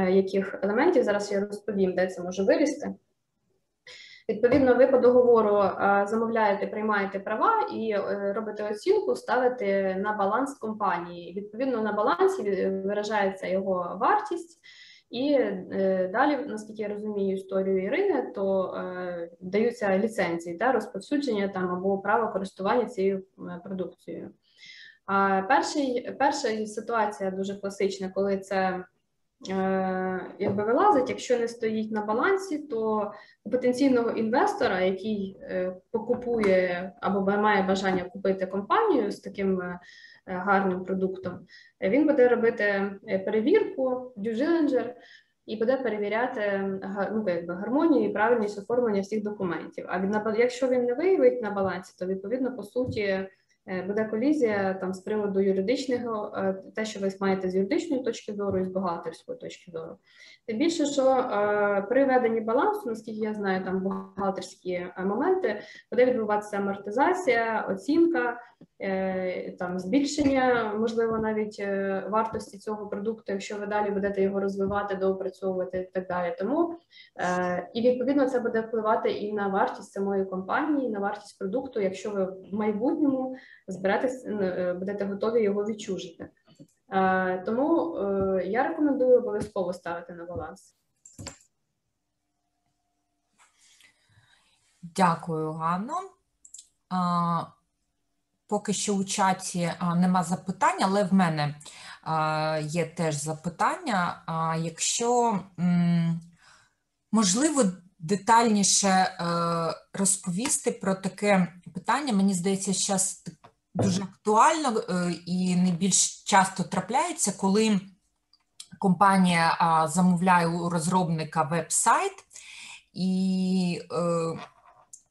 яких елементів. Зараз я розповім, де це може вирісти. Відповідно, ви по договору замовляєте, приймаєте права і робите оцінку, ставите на баланс компанії. Відповідно, на балансі виражається його вартість. І е, далі, наскільки я розумію історію Ірини, то е, даються ліцензії та розповсюдження там або право користування цією продукцією. А перший, перша ситуація дуже класична, коли це е, якби вилазить, якщо не стоїть на балансі, то у потенційного інвестора, який покупує або має бажання купити компанію з таким. Е, Е, гарним продуктом, е, він буде робити перевірку, перевірку, дюжиленджер, і буде перевіряти ну, якби, гармонію і правильність оформлення всіх документів. А якщо він не виявить на балансі, то відповідно по суті. Е, буде колізія там з приводу юридичного, е, те, що ви маєте з юридичної точки зору і з бухгалтерської точки зору. Тим більше, що е, при веденні балансу, наскільки я знаю, там бухгалтерські моменти, буде відбуватися амортизація, оцінка, там збільшення, можливо, навіть вартості цього продукту, якщо ви далі будете його розвивати, доопрацьовувати і так далі. Тому і відповідно це буде впливати і на вартість самої компанії, на вартість продукту, якщо ви в майбутньому збиратись, е, будете готові його відчужити. Е, тому е, я рекомендую обов'язково ставити на баланс. Дякую, Ганно. Поки що у чаті нема запитань, але в мене є теж запитання. Якщо можливо детальніше розповісти про таке питання, мені здається, зараз дуже актуально е, і не більш часто трапляється, коли компанія замовляє у розробника веб-сайт і е,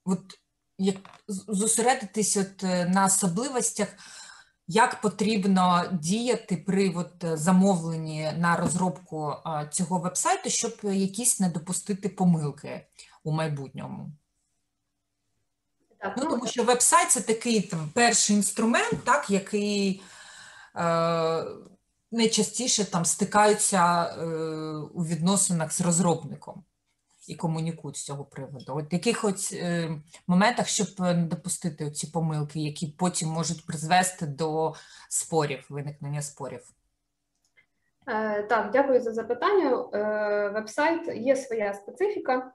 от як зосередитись от е, на особливостях як потрібно діяти при от замовленні на розробку цього вебсайту, щоб якісь не допустити помилки у майбутньому? Так, ну, Тому що веб-сайт це такий там перший інструмент, так, який е, найчастіше там стикаються е, у відносинах з розробником і комунікують з цього приводу. От якихось е, моментах, щоб не допустити ці помилки, які потім можуть призвести до спорів, виникнення спорів. Е, так, дякую за запитання. Е, веб-сайт є своя специфіка.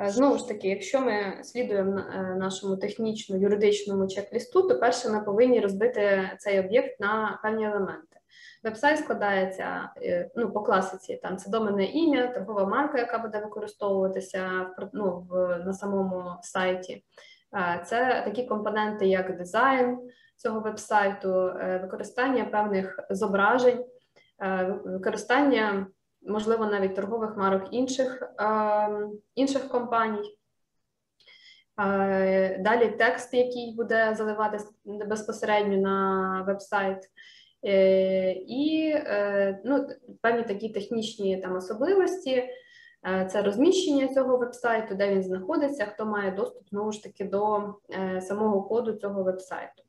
Е, знову ж таки, якщо ми слідуємо нашому технічно-юридичному чек-лісту, то перше ми повинні розбити цей об'єкт на певні елементи. Веб-сайт складається ну, по класиці, там це доменне ім'я, торгова марка, яка буде використовуватися ну, на самому сайті. Це такі компоненти, як дизайн цього веб-сайту, використання певних зображень. Е, використання, можливо, навіть торгових марок інших, е, інших компаній. Е, далі текст, який буде заливатися безпосередньо на веб-сайт. І ну, певні такі технічні там особливості. Це розміщення цього веб-сайту, де він знаходиться, хто має доступ знову ж таки до самого коду цього веб-сайту.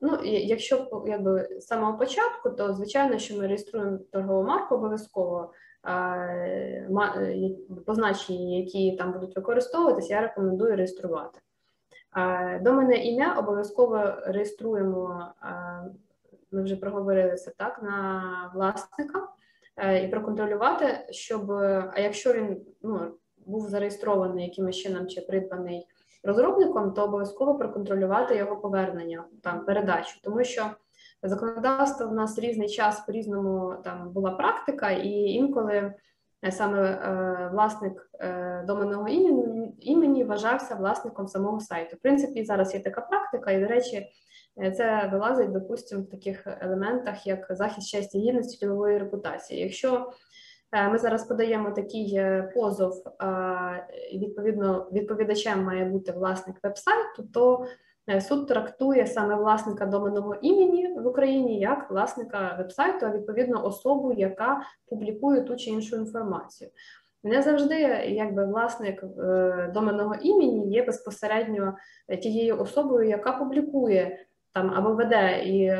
Ну, якщо якби з самого початку, то звичайно, що ми реєструємо торгову марку обов'язково позначення, які там будуть використовуватися, я рекомендую реєструвати. Домене ім'я обов'язково реєструємо, ми вже проговорилися так, на власника е, і проконтролювати, щоб а якщо він ну, був зареєстрований якимось чином чи придбаний розробником, то обов'язково проконтролювати його повернення там передачу, тому що законодавство в нас різний час по різному там була практика, і інколи е, саме е, власник е, доменного імені, вважався власником самого сайту. В принципі, зараз є така практика, і до речі. Е, це вилазить, допустимо, в таких елементах, як захист честі гідності ділової репутації. Якщо ми зараз подаємо такий е, позов, відповідно, відповідачем має бути власник веб-сайту, то е, суд трактує саме власника доменного імені в Україні як власника веб-сайту, а відповідно особу, яка публікує ту чи іншу інформацію. Не завжди, якби власник доменного імені є безпосередньо тією особою, яка публікує там або веде і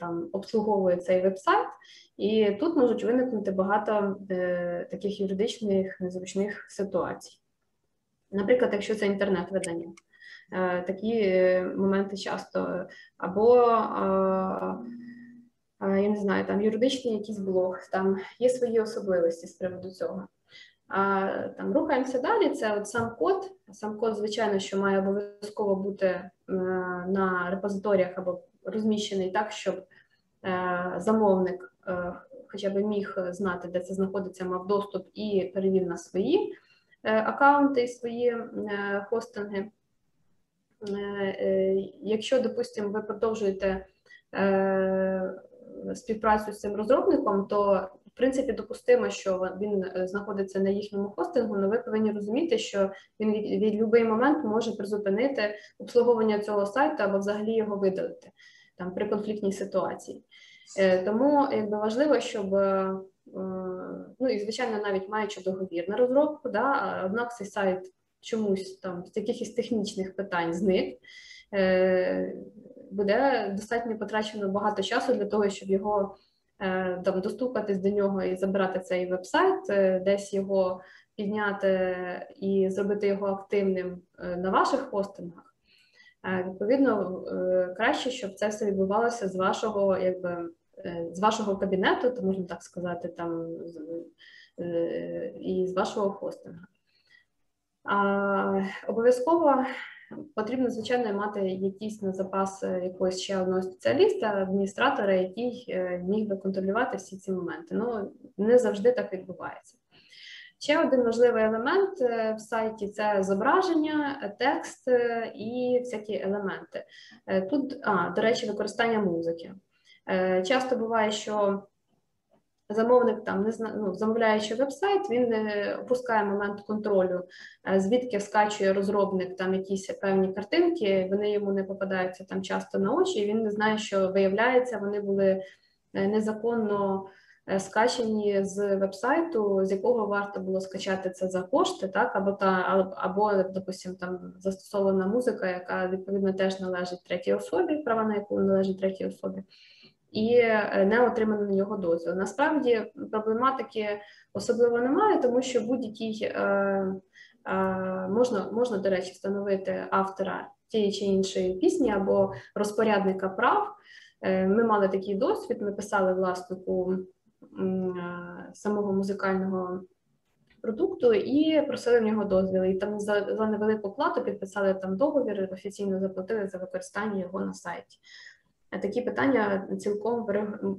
там обслуговує цей веб-сайт, і тут можуть виникнути багато е, таких юридичних незручних ситуацій. Наприклад, якщо це інтернет-видання, е, такі е, моменти часто, або е, я не знаю, там юридичний якийсь блог, там є свої особливості з приводу цього. А там рухаємося далі. Це от сам код. Сам код, звичайно, що має обов'язково бути е, на репозиторіях або розміщений так, щоб е, замовник е, хоча б міг знати, де це знаходиться, мав доступ і перевів на свої е, аккаунти свої хостинги. Якщо, допустимо, ви продовжуєте співпрацю з цим розробником, то в принципі допустимо, що він знаходиться на їхньому хостингу, але ви повинні розуміти, що він від будь-який момент може призупинити обслуговування цього сайту або взагалі його видалити там при конфліктній ситуації. Е, тому якби важливо, щоб е, ну і звичайно навіть маючи договір на розробку, да, однак цей сайт чомусь там з якихось технічних питань зник. Е, буде достатньо потрачено багато часу для того, щоб його там достукатись до нього і забрати цей веб-сайт, десь його підняти і зробити його активним на ваших хостингах. Відповідно, е, краще, щоб це все відбувалося з вашого, якби е, з вашого кабінету, то можна так сказати, там е, і з вашого хостинга. А, Обов'язково потрібно, звичайно, мати якийсь на запас якогось ще одного спеціаліста, адміністратора, який міг би контролювати всі ці моменти. Ну не завжди так відбувається. Ще один важливий елемент е, в сайті це зображення, текст е, і всякі елементи. Е, тут, а, до речі, використання музики. Часто буває, що замовник там не ну, замовляючи веб-сайт, він опускає момент контролю, звідки скачує розробник там якісь певні картинки, вони йому не попадаються там часто на очі, і він не знає, що виявляється, вони були незаконно. Е, скачені з вебсайту, з якого варто було скачати це за кошти, так або та або, допустим, там застосована музика, яка відповідно теж належить третій особі, права на яку належить третій особі, і е, не отримано на нього дозвіл. Насправді проблематики особливо немає, тому що будь-який е, е, можна, можна, до речі, встановити автора тієї чи іншої пісні або розпорядника прав. Е, ми мали такий досвід, ми писали власнику самого музикального продукту і просили в нього дозвіл. І там за, за невелику плату підписали там договір, офіційно заплатили за використання його на сайті. Такі питання цілком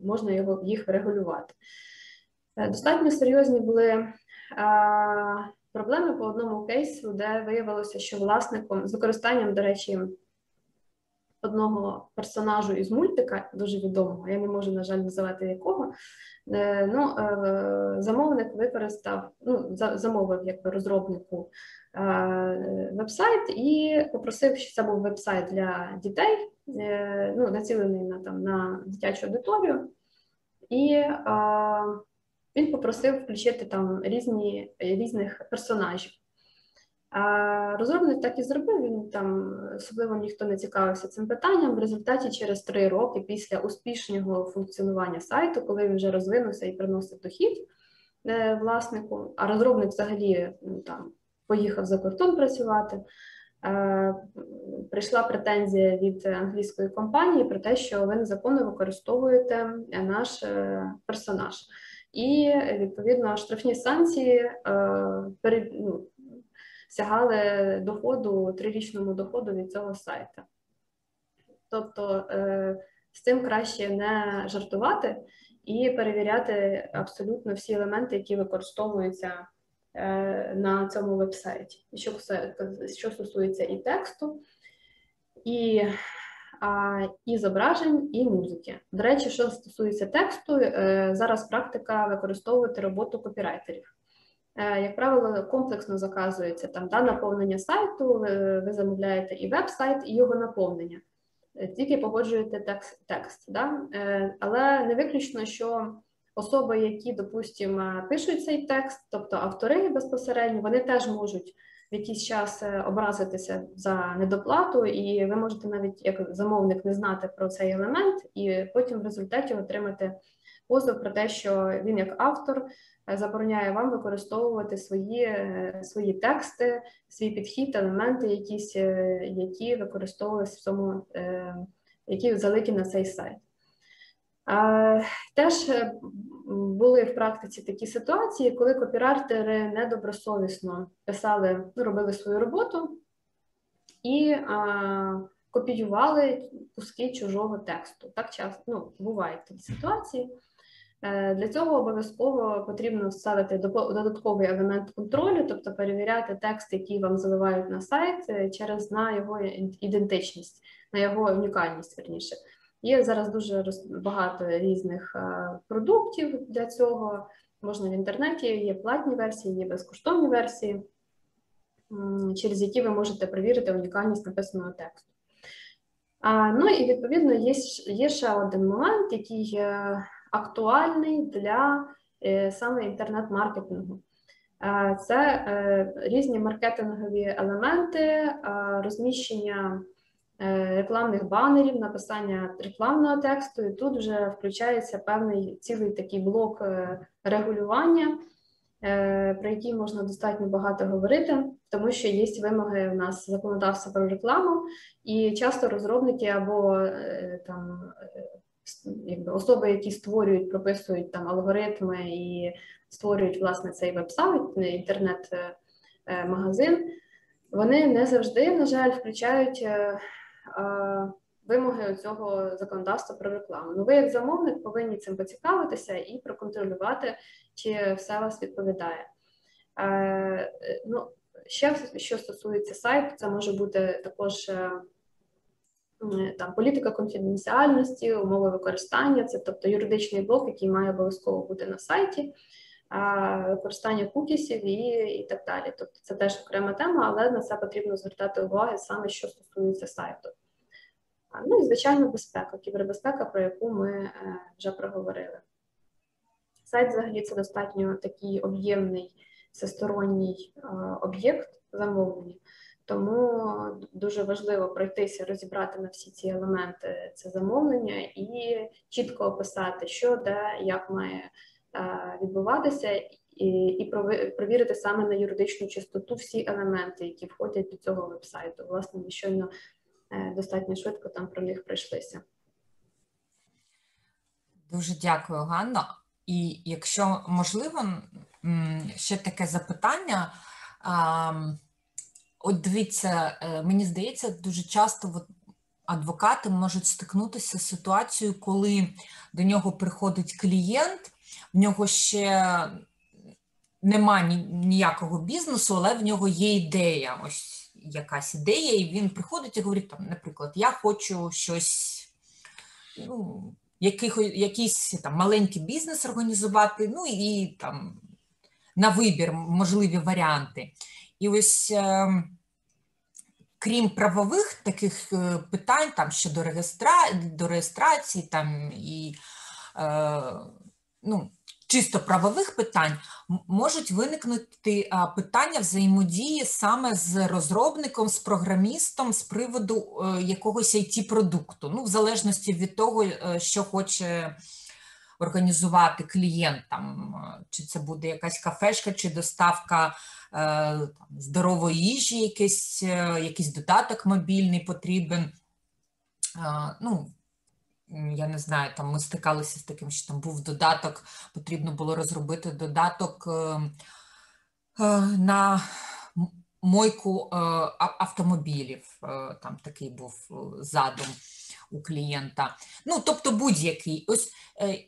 можна його, їх врегулювати. Е, достатньо серйозні були а, проблеми по одному кейсу, де виявилося, що власником з використанням, до речі, одного персонажу із мультика, дуже відомого, я не можу, на жаль, називати якого. Е, ну, е, Замовник використав, ну, замовив якби розробнику е, веб-сайт і попросив, що це був веб-сайт для дітей, ну, націлений на там на дитячу аудиторію. І він попросив включити там різні різних персонажів. А розробник так і зробив. Він там особливо ніхто не цікавився цим питанням. В результаті через три роки після успішного функціонування сайту, коли він вже розвинувся і приносив дохід е, власнику, а розробник взагалі ну, там поїхав за кордон працювати. Е, прийшла претензія від англійської компанії про те, що ви незаконно використовуєте наш е, персонаж, і відповідно штрафні санкції ну, сягали доходу, трирічному доходу від цього сайту. Тобто е, з цим краще не жартувати і перевіряти абсолютно всі елементи, які використовуються е, на цьому вебсайті, що що стосується і тексту, і і зображень, і музики. До речі, що стосується тексту, е, зараз практика використовувати роботу копірайтерів. Е, як правило, комплексно заказується там да, наповнення сайту, ви, замовляєте і веб-сайт, і його наповнення. Е, тільки погоджуєте текст, текст да? Е, але не виключно, що особи, які, допустимо, пишуть цей текст, тобто автори безпосередньо, вони теж можуть в якийсь час образитися за недоплату, і ви можете навіть як замовник не знати про цей елемент, і потім в результаті отримати позов про те, що він як автор Е, забороняє вам використовувати свої е, свої тексти, свій підхід, елементи, якісь, е, які використовувалися в цьому, які залиті на цей сайт. Теж були в практиці такі ситуації, коли копірайтери недобросовісно писали, ну, робили свою роботу і а, копіювали куски чужого тексту. Так часто ну, бувають такі ситуації. Е, для цього обов'язково потрібно вставити додатковий елемент контролю, тобто перевіряти текст, який вам заливають на сайт, е, через на його ідентичність, на його унікальність. Верніше є зараз дуже багато різних е, продуктів для цього. Можна в інтернеті, є платні версії, є безкоштовні версії, через які ви можете перевірити унікальність написаного тексту. Ну і відповідно є є ще один момент, який актуальний для е, саме інтернет-маркетингу. Е, це е, різні маркетингові елементи, розміщення рекламних банерів, написання рекламного тексту, і тут вже включається певний цілий такий блок регулювання, про який можна достатньо багато говорити, тому що є вимоги в нас законодавства про рекламу, і часто розробники або там якби особи, які створюють, прописують там алгоритми і створюють власне цей веб-сайт, інтернет-магазин, вони не завжди, на жаль, включають е, вимоги цього законодавства про рекламу. Ну, ви, як замовник, повинні цим поцікавитися і проконтролювати, чи все вас відповідає. Е, ну, Ще що стосується сайту, це може бути також е, там політика конфіденціальності, умови використання, це тобто юридичний блок, який має обов'язково бути на сайті, використання кукісів і і так далі. Тобто це теж окрема тема, але на це потрібно звертати увагу саме що стосується сайту. Ну і звичайно, безпека, кібербезпека, про яку ми е, вже проговорили. Сайт взагалі це достатньо такий об'ємний всесторонній е, об'єкт замовлення, тому дуже важливо пройтися, розібрати на всі ці елементи це замовлення і чітко описати, що де, як має е, відбуватися, і і провірити саме на юридичну чистоту всі елементи, які входять до цього вебсайту. Власне, ми щойно е, достатньо швидко там про них пройшлися. Дуже дякую, Ганно. І якщо можливо, ще таке запитання. От дивіться, е, мені здається, дуже часто адвокати можуть стикнутися з ситуацією, коли до нього приходить клієнт, в нього ще нема ніякого бізнесу, але в нього є ідея. Ось якась ідея, і він приходить і говорить, там, наприклад, я хочу щось. ну, яких, якийсь там маленький бізнес організувати, ну і там на вибір можливі варіанти. І ось е, крім правових таких е, питань, там щодо реєстра... до реєстрації, там і е, ну, чисто правових питань можуть виникнути питання взаємодії саме з розробником, з програмістом з приводу е, якогось it продукту. Ну в залежності від того, що хоче організувати клієнт, там, е, чи це буде якась кафешка, чи доставка там, здорової їжі, якийсь, якийсь додаток мобільний потрібен. Ну, я не знаю, там ми стикалися з таким, що там був додаток, потрібно було розробити додаток е, е, на мойку е, автомобілів. Там такий був задум у клієнта. Ну, тобто, будь-який. Ось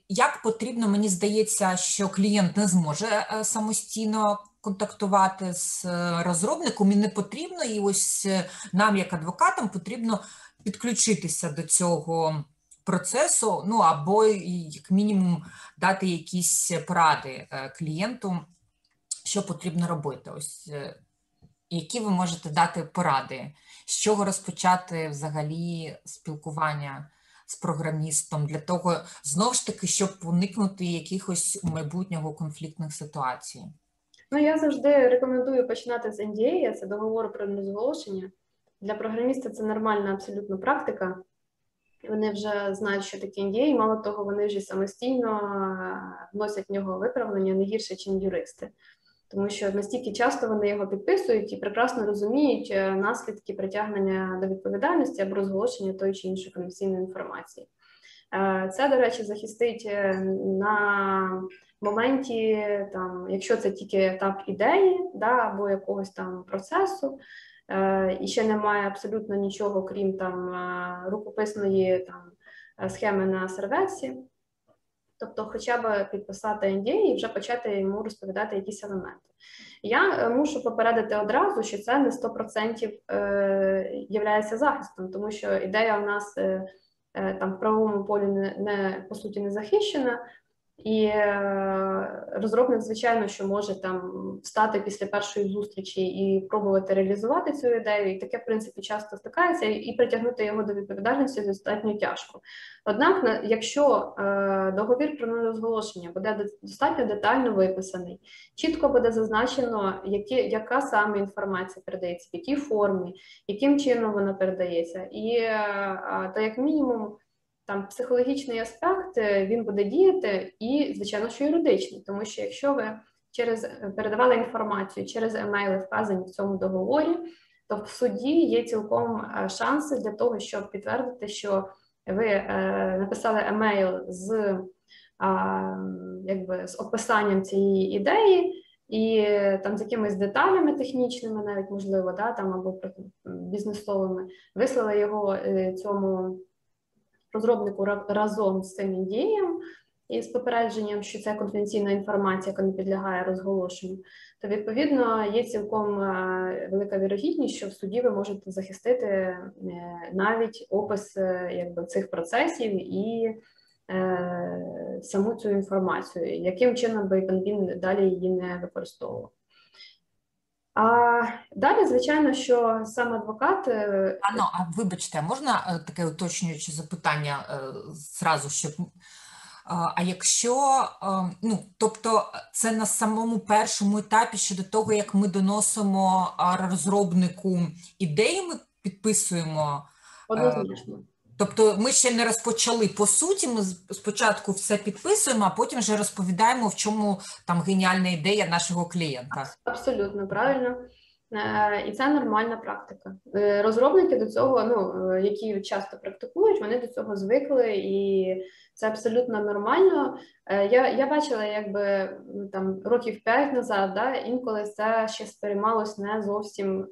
як потрібно, мені здається, що клієнт не зможе самостійно контактувати з розробником і не потрібно, і ось нам, як адвокатам, потрібно підключитися до цього процесу, ну або як мінімум дати якісь поради е, клієнту, що потрібно робити. Ось е, які ви можете дати поради, з чого розпочати взагалі спілкування з програмістом для того, знову ж таки, щоб уникнути якихось майбутнього конфліктних ситуацій? Ну, я завжди рекомендую починати з NDA, це договору про нерозголошення. Для програміста це нормальна абсолютно практика. Вони вже знають, що таке NDA, мало того, вони вже самостійно вносять в нього виправлення не гірше, ніж юристи. Тому що настільки часто вони його підписують і прекрасно розуміють е, наслідки притягнення до відповідальності або розголошення тої чи іншої комісійної інформації. Е, це, до речі, захистить на моменті, там, якщо це тільки етап ідеї, да, або якогось там процесу, Е, і ще немає абсолютно нічого, крім там е, рукописної там е, схеми на серветці. Тобто, хоча б підписати NDA і вже почати йому розповідати якісь елементи. Я мушу попередити одразу, що це не 100% є захистом, тому що ідея у нас там в правовому полі не, не по суті не захищена. І е, розробник, звичайно, що може там встати після першої зустрічі і пробувати реалізувати цю ідею, і таке, в принципі, часто стикається, і притягнути його до відповідальності достатньо тяжко. Однак, якщо е, договір про нерозголошення буде достатньо детально виписаний, чітко буде зазначено, які, яка саме інформація передається, в якій формі, яким чином вона передається, і е, то як мінімум там психологічний аспект е, він буде діяти, і, звичайно, що юридичний, тому що якщо ви через е, передавали інформацію через емейли, вказані в цьому договорі, то в суді є цілком е, шанси для того, щоб підтвердити, що ви е, написали емейл з е, якби з описанням цієї ідеї. І там з якимись деталями технічними, навіть можливо, да, там або бізнесовими, вислали його цьому розробнику разом з цим індієм, із попередженням, що це конфіденційна інформація, яка не підлягає розголошенню, то відповідно є цілком е, велика вірогідність, що в суді ви можете захистити е, навіть опис е, якби цих процесів і саму цю інформацію, яким чином би він далі її не використовував. А далі, звичайно, що сам адвокат. Ано, а вибачте, можна таке уточнююче запитання зразу, щоб а якщо ну тобто це на самому першому етапі щодо того, як ми доносимо розробнику ідеї, ми підписуємо однозначно. Тобто ми ще не розпочали по суті. Ми спочатку все підписуємо, а потім вже розповідаємо, в чому там геніальна ідея нашого клієнта. Абсолютно правильно. Е, і це нормальна практика. Е, розробники до цього, ну е, які часто практикують, вони до цього звикли, і це абсолютно нормально. Я я бачила, якби ну, там років п'ять назад, да, інколи це ще сприймалось не зовсім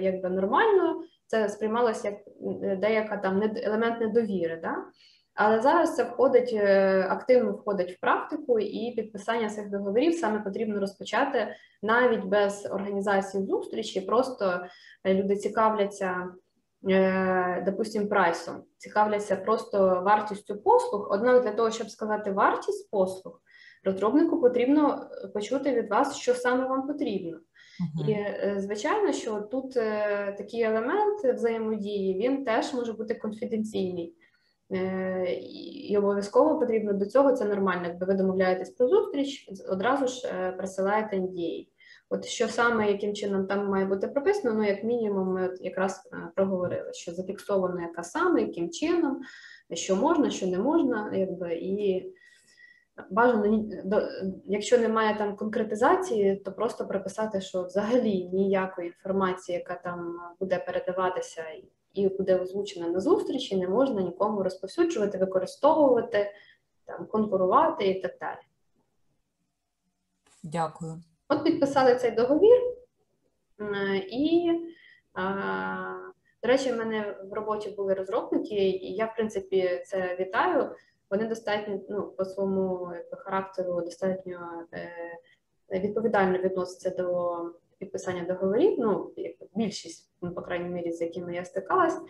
якби нормально. Це сприймалося як деяка там елемент недовіри. Да? Але зараз це входить е, активно входить в практику, і підписання цих договорів саме потрібно розпочати навіть без організації зустрічі. Просто е, люди цікавляться, е, допустим, прайсом, цікавляться просто вартістю послуг. Однак для того, щоб сказати вартість послуг, розробнику потрібно почути від вас, що саме вам потрібно. -huh. І звичайно, що тут такий елемент взаємодії він теж може бути конфіденційний. Е, і обов'язково потрібно до цього це нормально. Якби ви домовляєтесь про зустріч, одразу ж е, присилаєте NDA. От що саме, яким чином там має бути прописано, ну як мінімум, ми от якраз е, проговорили, що зафіксовано, яка саме, яким чином, що можна, що не можна, якби і бажано якщо немає там конкретизації, то просто прописати, що взагалі ніякої інформації, яка там буде передаватися і буде озвучена на зустрічі, не можна нікому розповсюджувати, використовувати, там, конкурувати і так далі. Дякую. От підписали цей договір, і, до речі, в мене в роботі були розробники, і я, в принципі, це вітаю. Вони достатньо ну, по своєму характеру достатньо е, відповідально відносяться до підписання договорів, ну, більшість, ну, по крайній мірі, з якими я стикалась.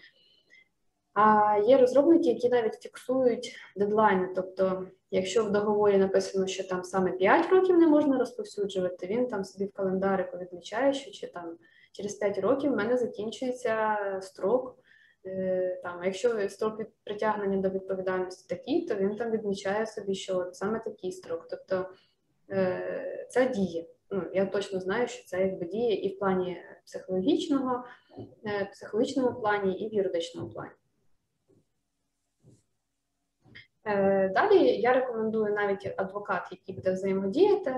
А є розробники, які навіть фіксують дедлайни. Тобто, якщо в договорі написано, що там саме 5 років не можна розповсюджувати, він там собі в календарику відмічає, що чи там через 5 років в мене закінчується строк. Е, там, Якщо строк притягнення до відповідальності такий, то він там відмічає собі, що саме такий строк. Тобто е, це діє ну, я точно знаю, що це якби діє і в плані психологічного, е, психологічному плані, і в юридичному плані. Далі я рекомендую навіть адвокат, який буде взаємодіяти,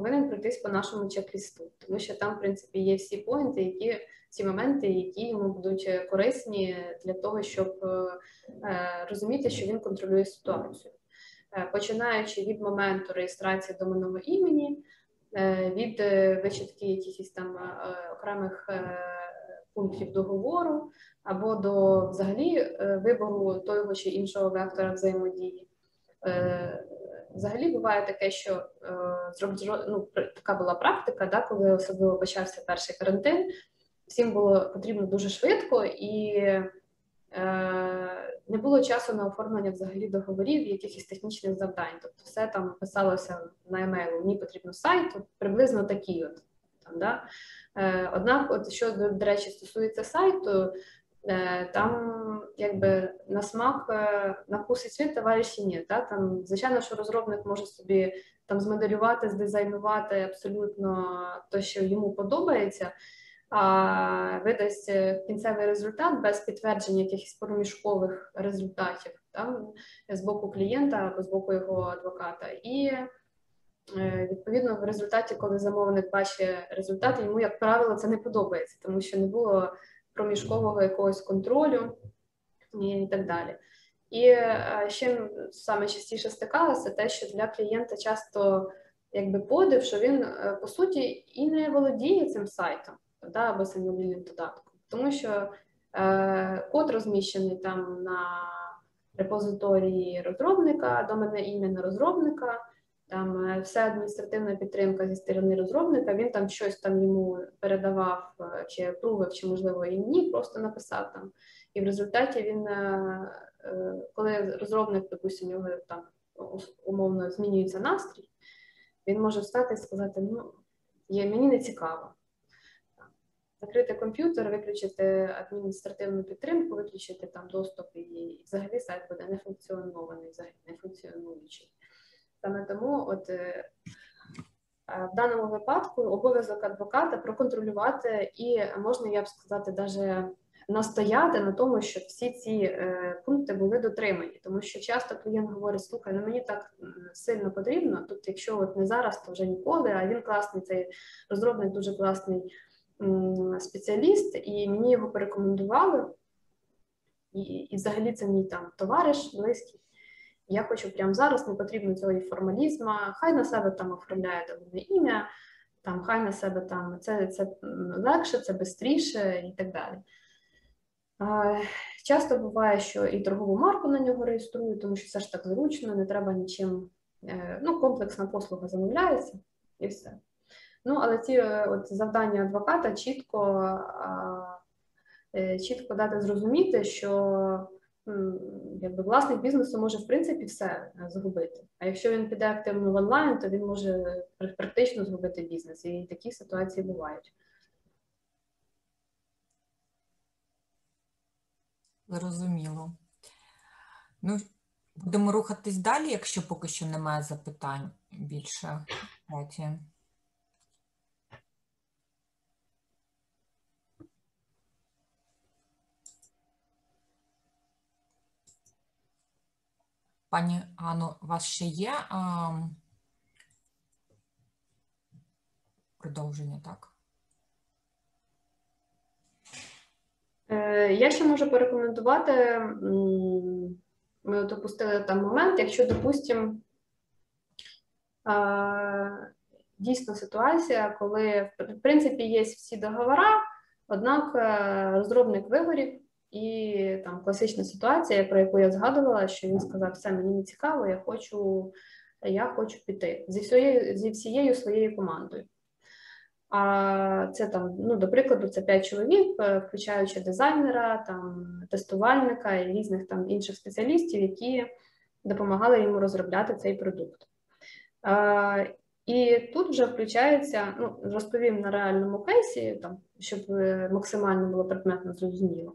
повинен пройтись по нашому чек-лісту, тому що там, в принципі, є всі поінти, які ці моменти, які йому будуть корисні для того, щоб розуміти, що він контролює ситуацію. Е, починаючи від моменту реєстрації доменного імені, е, від е, вичитки якихось там окремих пунктів договору, або до взагалі вибору того чи іншого вектора взаємодії. Взагалі буває таке, що ну, така була практика, да, коли особливо почався перший карантин, всім було потрібно дуже швидко і не було часу на оформлення взагалі договорів якихось технічних завдань. Тобто, все там писалося на емейлу, мені потрібно сайт, приблизно такий от. Там, да? Е, Однак, от що до речі, стосується сайту, е, там якби на смак, е, на вкус і світ товариші ні. Да? Там, звичайно, що розробник може собі там змоделювати, здизайнувати абсолютно те, що йому подобається а видасть кінцевий результат без підтвердження якихось проміжкових результатів там, з боку клієнта або з боку його адвоката. І відповідно в результаті, коли замовник бачить результат, йому, як правило, це не подобається, тому що не було проміжкового якогось контролю і так далі. І е, ще саме частіше стикалося те, що для клієнта часто якби подив, що він по суті і не володіє цим сайтом да, або цим мобільним додатком, тому що е, код розміщений там на репозиторії розробника, доменне ім'я на розробника, там е, вся адміністративна підтримка зі сторони розробника. Він там щось там йому передавав е, чи прувив, чи можливо і ні, просто написав там. І в результаті він, е, коли розробник, допустимо, його там умовно змінюється настрій, він може встати і сказати: ну, є, мені не цікаво. Закрити комп'ютер, виключити адміністративну підтримку, виключити там доступ і взагалі сайт буде не функціонований, взагалі не функціонуючий. Саме тому, от е, в даному випадку обов'язок адвоката проконтролювати і можна, я б сказати, навіть настояти на тому, щоб всі ці е, пункти були дотримані, тому що часто клієнт говорить: слухай, ну мені так сильно потрібно. Тут, якщо от не зараз, то вже ніколи. А він класний, цей розробник дуже класний спеціаліст, і мені його порекомендували. І, і взагалі це мій там товариш близький. Я хочу прямо зараз, не потрібно цього і формалізму, хай на себе там оформляє довольне ім'я, там хай на себе там це це легше, це швидше і так далі. Часто буває, що і торгову марку на нього реєструють, тому що це ж так зручно, не треба нічим. Е, ну, комплексна послуга замовляється і все. Ну, але ці е, от завдання адвоката чітко е, чітко дати зрозуміти, що якби власник бізнесу може в принципі все згубити. А якщо він піде активно в онлайн, то він може практично згубити бізнес. І такі ситуації бувають. Зрозуміло. Ну, будемо рухатись далі, якщо поки що немає запитань більше. Пані Ано, у вас ще є а, продовження, так? Е, я ще можу порекомендувати, ми от опустили там момент, якщо, допустимо, дійсно ситуація, коли в принципі є всі договори, однак е, розробник вигорів і там класична ситуація, про яку я згадувала, що він сказав, все мені не цікаво, я хочу я хочу піти зі всією зі всією своєю командою. А це там, ну, до прикладу, це 5 чоловік, е, включаючи дизайнера, там тестувальника і різних там інших спеціалістів, які допомагали йому розробляти цей продукт. А, І тут вже включається, ну, розповім на реальному кейсі, там, щоб е, максимально було предметно зрозуміло.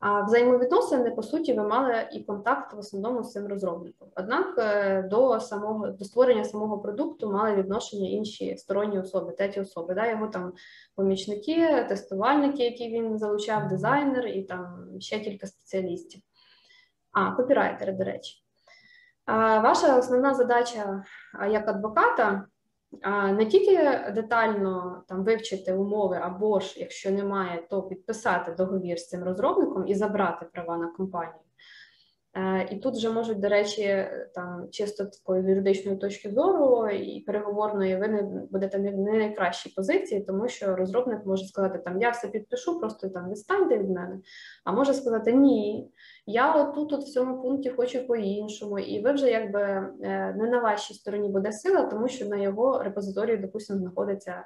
А взаємовідносини, по суті, ви мали і контакт в основному з цим розробником. Однак е, до самого до створення самого продукту мали відношення інші сторонні особи, треті особи, да, його там помічники, тестувальники, які він залучав, дизайнер і там ще кілька спеціалістів. А, копірайтери, до речі. Ваша основна задача як адвоката не тільки детально там вивчити умови, або ж якщо немає, то підписати договір з цим розробником і забрати права на компанію. Е, і тут вже можуть, до речі, там чисто такої юридичної точки зору і переговорної, ви не будете не в найкращій позиції, тому що розробник може сказати, там я все підпишу, просто там відстаньте від мене. А може сказати ні, я отут от в цьому пункті хочу по-іншому, і ви вже якби е, не на вашій стороні буде сила, тому що на його репозиторії, допустимо, знаходиться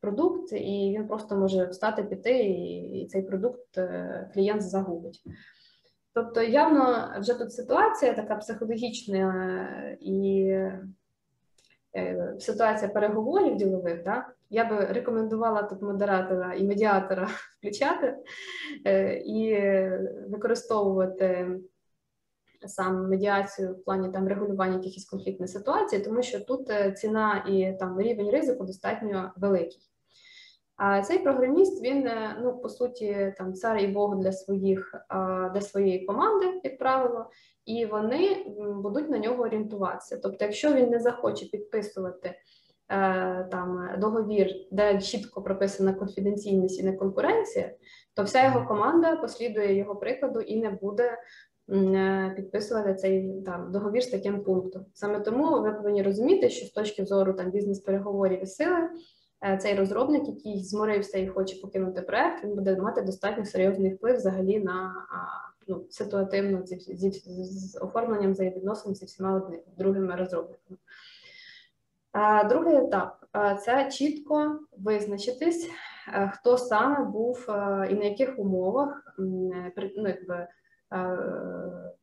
продукт, і він просто може встати, піти, і цей продукт е, клієнт загубить. Тобто, явно вже тут ситуація така психологічна е, і ситуація переговорів ділових, да? я би рекомендувала тут модератора і медіатора включати і використовувати сам медіацію в плані там регулювання якихось конфліктних ситуацій, тому що тут е, ціна і там рівень ризику достатньо великий. А цей програміст він е, ну по суті там цар і Бог для своїх для своєї команди, як правило, і вони будуть на нього орієнтуватися. Тобто, якщо він не захоче підписувати е, там договір, де чітко прописана конфіденційність і не конкуренція, то вся його команда послідує його прикладу і не буде е, підписувати цей там договір з таким пунктом. Саме тому ви повинні розуміти, що з точки зору там бізнес-переговорів і сили. Е, цей розробник, який зморився і хоче покинути проект, він буде мати достатньо серйозний вплив взагалі на ну, ситуативно зі, зі, з оформленням взаємовідносин зі всіма другими розробниками. Другий етап це чітко визначитись, е, хто саме був е, і на яких умовах ну, якби,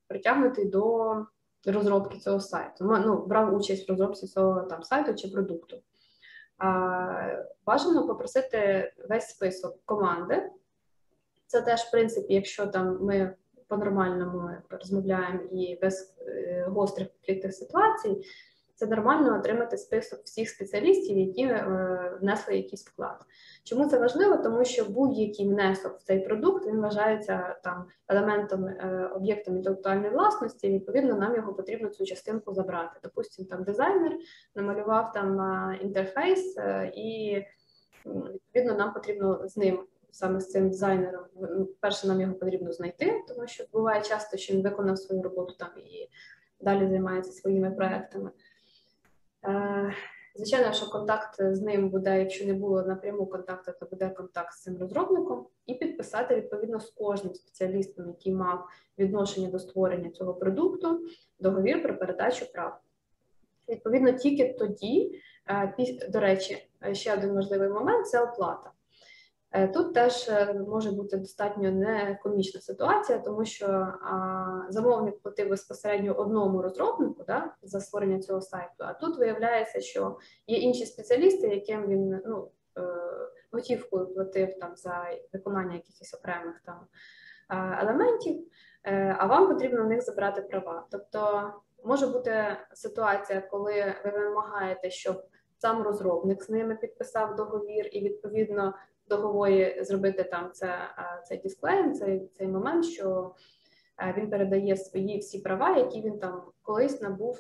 притягнутий до розробки цього сайту. Ну, брав участь в розробці цього там сайту чи продукту. Бажано попросити весь список команди. Це теж, в принципі, якщо там ми по-нормальному розмовляємо і без гострих конфліктних ситуацій це нормально отримати список всіх спеціалістів, які е, внесли якийсь вклад. Чому це важливо? Тому що будь-який внесок в цей продукт він вважається там елементом е, об'єктом інтелектуальної власності. і, Відповідно, нам його потрібно цю частинку забрати. Допустимо, там дизайнер намалював там інтерфейс, е, і відповідно нам потрібно з ним. Саме з цим дизайнером, перше, нам його потрібно знайти, тому що буває часто, що він виконав свою роботу там і далі займається своїми проектами. Е, звичайно, що контакт з ним буде, якщо не було напряму контакту, то буде контакт з цим розробником, і підписати відповідно з кожним спеціалістом, який мав відношення до створення цього продукту, договір про передачу прав. Відповідно, тільки тоді, е, до речі, ще один важливий момент це оплата. Е, тут теж е, може бути достатньо некомічна ситуація, тому що замовник платив безпосередньо одному розробнику да, за створення цього сайту. А тут виявляється, що є інші спеціалісти, яким він ну, е, готівкою платив там за виконання якихось окремих там елементів, а вам потрібно в них забрати права. Тобто може бути ситуація, коли ви вимагаєте, щоб сам розробник з ними підписав договір, і відповідно договорі зробити там це цей дисклейм, цей цей момент, що він передає свої всі права, які він там колись набув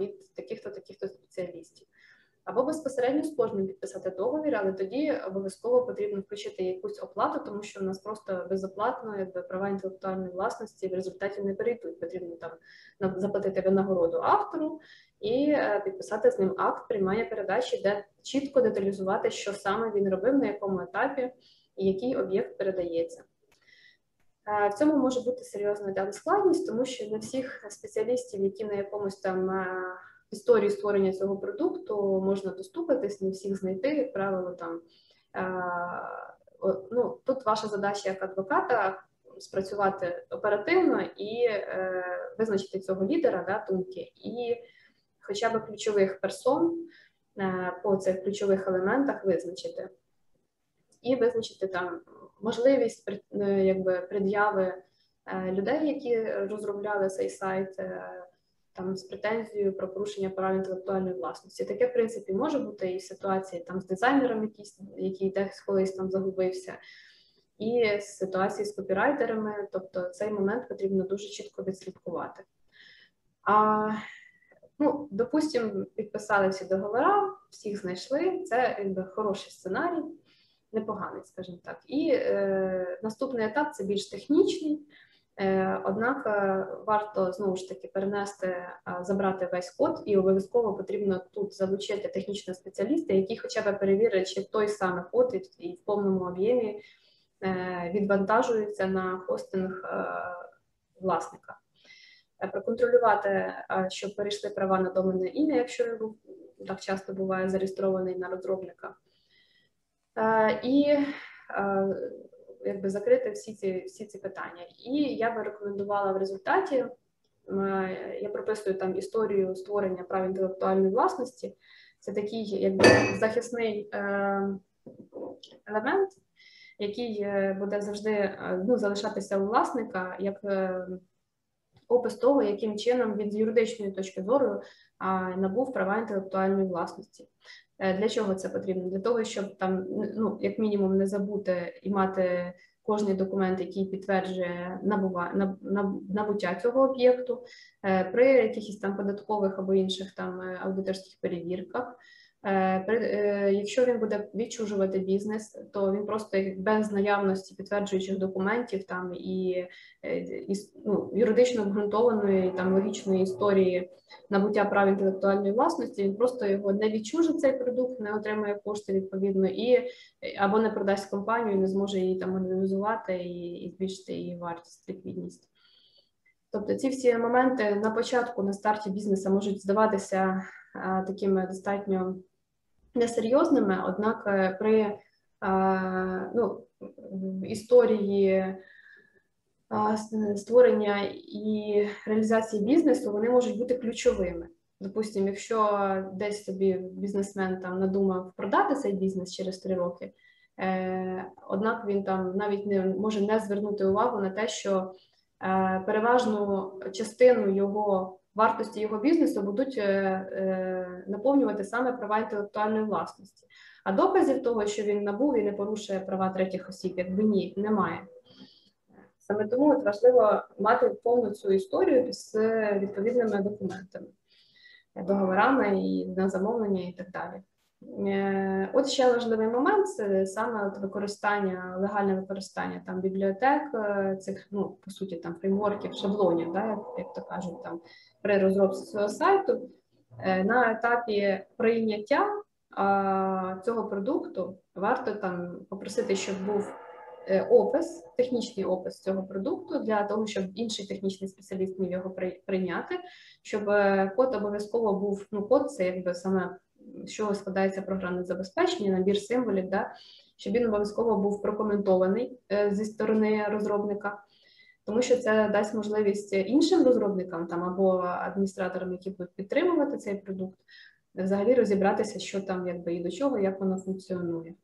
від таких-то таких-то спеціалістів. Або безпосередньо з кожним підписати договір, але тоді обов'язково потрібно включити якусь оплату, тому що в нас просто безоплатно якби права інтелектуальної власності в результаті не перейдуть. Потрібно там заплатити винагороду автору і е, підписати з ним акт приймання передачі, де чітко деталізувати, що саме він робив, на якому етапі і який об'єкт передається. Е, в цьому може бути серйозна складність, тому що не всіх спеціалістів, які на якомусь там е, історії створення цього продукту можна доступитись, не всіх знайти, як правило, там ну, тут ваша задача як адвоката спрацювати оперативно і е, визначити цього лідера да, думки, і хоча б ключових персон е, по цих ключових елементах визначити, і визначити там можливість е, якби пред'яви е, людей, які розробляли цей сайт. Е, там з претензією про порушення прав інтелектуальної власності. Таке, в принципі, може бути і ситуації там з дизайнером, якийсь, який десь колись там загубився, і з ситуації з копірайтерами. Тобто цей момент потрібно дуже чітко відслідкувати. А ну, допустимо, підписали всі договори, всіх знайшли. Це якби хороший сценарій, непоганий, скажімо так. І е, наступний етап це більш технічний. Е, однак е, варто знову ж таки перенести, е, забрати весь код, і обов'язково потрібно тут залучити технічного спеціаліста, який хоча б перевірить, чи той самий код і в повному об'ємі відвантажується на хостинг власника. Проконтролювати, щоб перейшли права на доменне ім'я, якщо так часто буває зареєстрований на розробника. І якби закрити всі ці всі ці питання. І я би рекомендувала в результаті. Я прописую там історію створення прав інтелектуальної власності. Це такий якби захисний е, елемент, який е, буде завжди е, ну, залишатися у власника як опис того, яким чином від юридичної точки зору набув права інтелектуальної власності. Е, для чого це потрібно? Для того, щоб там, ну як мінімум, не забути і мати кожний документ, який підтверджує набува, набуття цього об'єкту, е, при якихось там податкових або інших там е, аудиторських перевірках. Е, е, якщо він буде відчужувати бізнес, то він просто без наявності підтверджуючих документів там і, е, і ну, юридично обґрунтованої там логічної історії набуття прав інтелектуальної власності, він просто його не відчужить цей продукт, не отримає кошти відповідно і або не продасть компанію, не зможе її там монетизувати і, і збільшити її вартість, ліквідність. Тобто ці всі моменти на початку, на старті бізнесу можуть здаватися а, такими достатньо несерйозними, однак е, при ну, історії створення і реалізації бізнесу вони можуть бути ключовими. Допустимо, якщо десь собі бізнесмен там надумав продати цей бізнес через три роки, е, однак він там навіть не може не звернути увагу на те, що Е, переважну частину його вартості його бізнесу будуть е, е, наповнювати саме права інтелектуальної власності. А доказів того, що він набув і не порушує права третіх осіб, якби ні, немає. Саме тому от важливо мати повну цю історію з відповідними документами, договорами і на замовлення і так далі. Е, от ще важливий момент це саме використання, легальне використання там бібліотек, е, цих ну по суті там фреймворків, шаблонів, да, як, то кажуть, там при розробці цього сайту. Е, на етапі прийняття а, цього продукту варто там попросити, щоб був опис, технічний опис цього продукту для того, щоб інший технічний спеціаліст міг його прийняти, щоб код обов'язково був ну код, це якби саме з чого складається програмне забезпечення, набір символів, да, щоб він обов'язково був прокоментований е, зі сторони розробника, тому що це дасть можливість іншим розробникам там або адміністраторам, які будуть підтримувати цей продукт, взагалі розібратися, що там якби і до чого, як воно функціонує.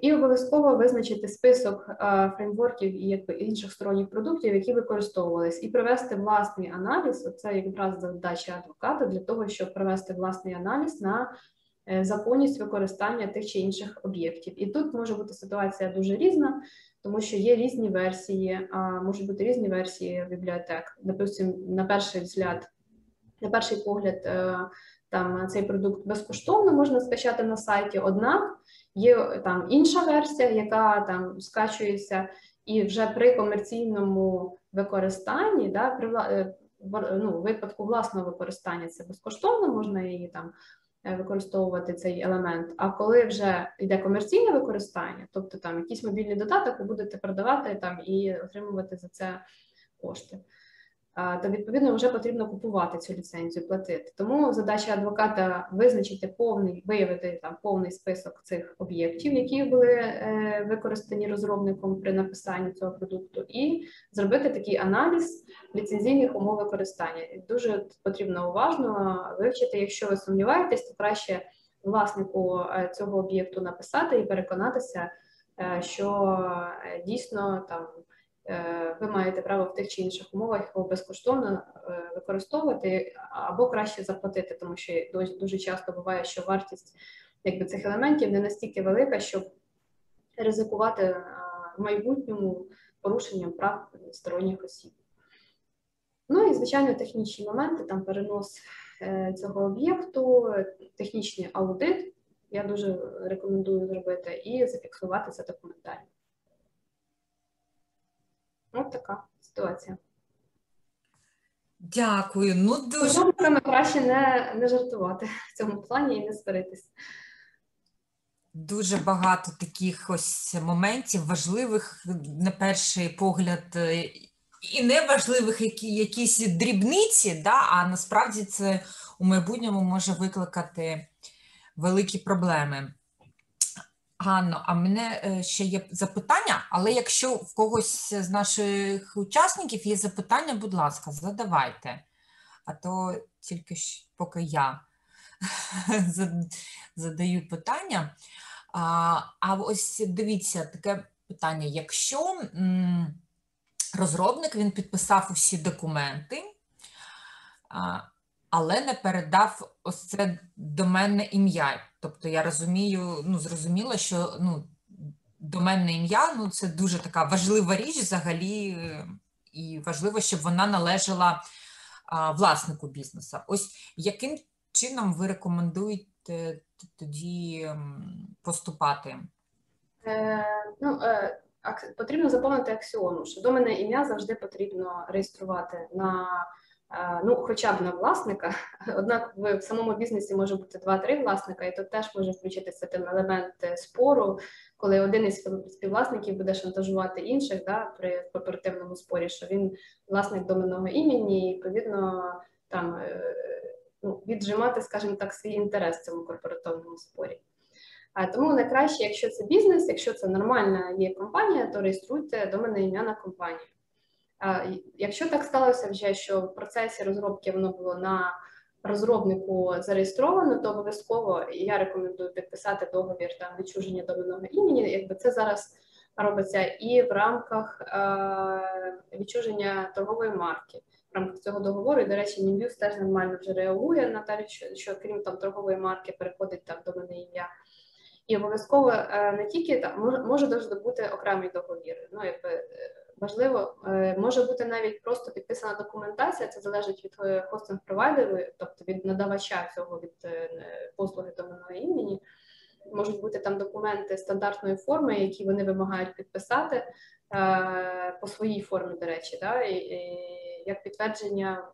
І обов'язково визначити список фреймворків і якби інших сторонніх продуктів, які використовувались, і провести власний аналіз. Це якраз задача адвоката для того, щоб провести власний аналіз на е, законність використання тих чи інших об'єктів. І тут може бути ситуація дуже різна, тому що є різні версії, можуть бути різні версії бібліотек. Допустим, на перший взгляд, на перший погляд, е, там цей продукт безкоштовно можна скачати на сайті, однак. Є там інша версія, яка там скачується, і вже при комерційному використанні, да, при е, ну, випадку власного використання це безкоштовно, можна її там е, використовувати цей елемент. А коли вже йде комерційне використання, тобто там якийсь мобільний додаток, ви будете продавати там і отримувати за це кошти то відповідно вже потрібно купувати цю ліцензію, платити. Тому задача адвоката визначити повний, виявити там повний список цих об'єктів, які були е, використані розробником при написанні цього продукту, і зробити такий аналіз ліцензійних умов використання. Дуже потрібно уважно вивчити. Якщо ви сумніваєтесь, то краще власнику е, цього об'єкту написати і переконатися, е, що дійсно там. Е, ви маєте право в тих чи інших умовах його безкоштовно е, використовувати або краще заплатити, тому що дуже часто буває, що вартість якби, цих елементів не настільки велика, щоб ризикувати е, в майбутньому порушенням прав сторонніх осіб. Ну і, звичайно, технічні моменти, там перенос цього об'єкту, технічний аудит. Я дуже рекомендую зробити і зафіксувати це документально. Ось така ситуація. Дякую. Ну дуже Тому краще не не жартувати в цьому плані і не сваритися. Дуже багато таких ось моментів, важливих, на перший погляд, е, і неважливих які, якісь дрібниці, да, а насправді це у майбутньому може викликати великі проблеми. Ганно, а мене е, ще є запитання, але якщо в когось з наших учасників є запитання, будь ласка, задавайте. А то тільки поки я задаю питання. А ось дивіться таке питання: якщо розробник він підписав усі документи, але не передав ось це доменне ім'я. Тобто я розумію, ну зрозуміло, що ну, доменне ім'я ну це дуже така важлива річ взагалі, і важливо, щоб вона належала а, власнику бізнесу. Ось яким чином ви рекомендуєте тоді поступати? Е, ну, е, Потрібно заповнити аксіону, що до мене ім'я завжди потрібно реєструвати на е, ну, хоча б на власника. Однак в самому бізнесі може бути два-три власника, і тут теж може включитися тим елемент спору, коли один із співвласників буде шантажувати інших да, при кооперативному спорі, що він власник доменного імені, і відповідно там ну, віджимати, скажімо так, свій інтерес в цьому корпоративному спорі. Тому найкраще, якщо це бізнес, якщо це нормальна є компанія, то реєструйте до мене ім'я на компанію. Якщо так сталося вже, що в процесі розробки воно було на розробнику зареєстровано, то обов'язково я рекомендую підписати договір там відчуження доменного імені. Якби це зараз робиться і в рамках е, відчуження торгової марки. В рамках цього договору, і, до речі, Німбюс теж нормально вже реагує на те, що, що крім там торгової марки переходить там до мене ім'я. І обов'язково е, не тільки там може може бути окремий договір. Ну якби е, важливо, е, може бути навіть просто підписана документація. Це залежить від хостинг провайдеру, тобто від надавача цього від послуги доменного імені. Можуть бути там документи стандартної форми, які вони вимагають підписати по своїй формі, до речі, да, і як підтвердження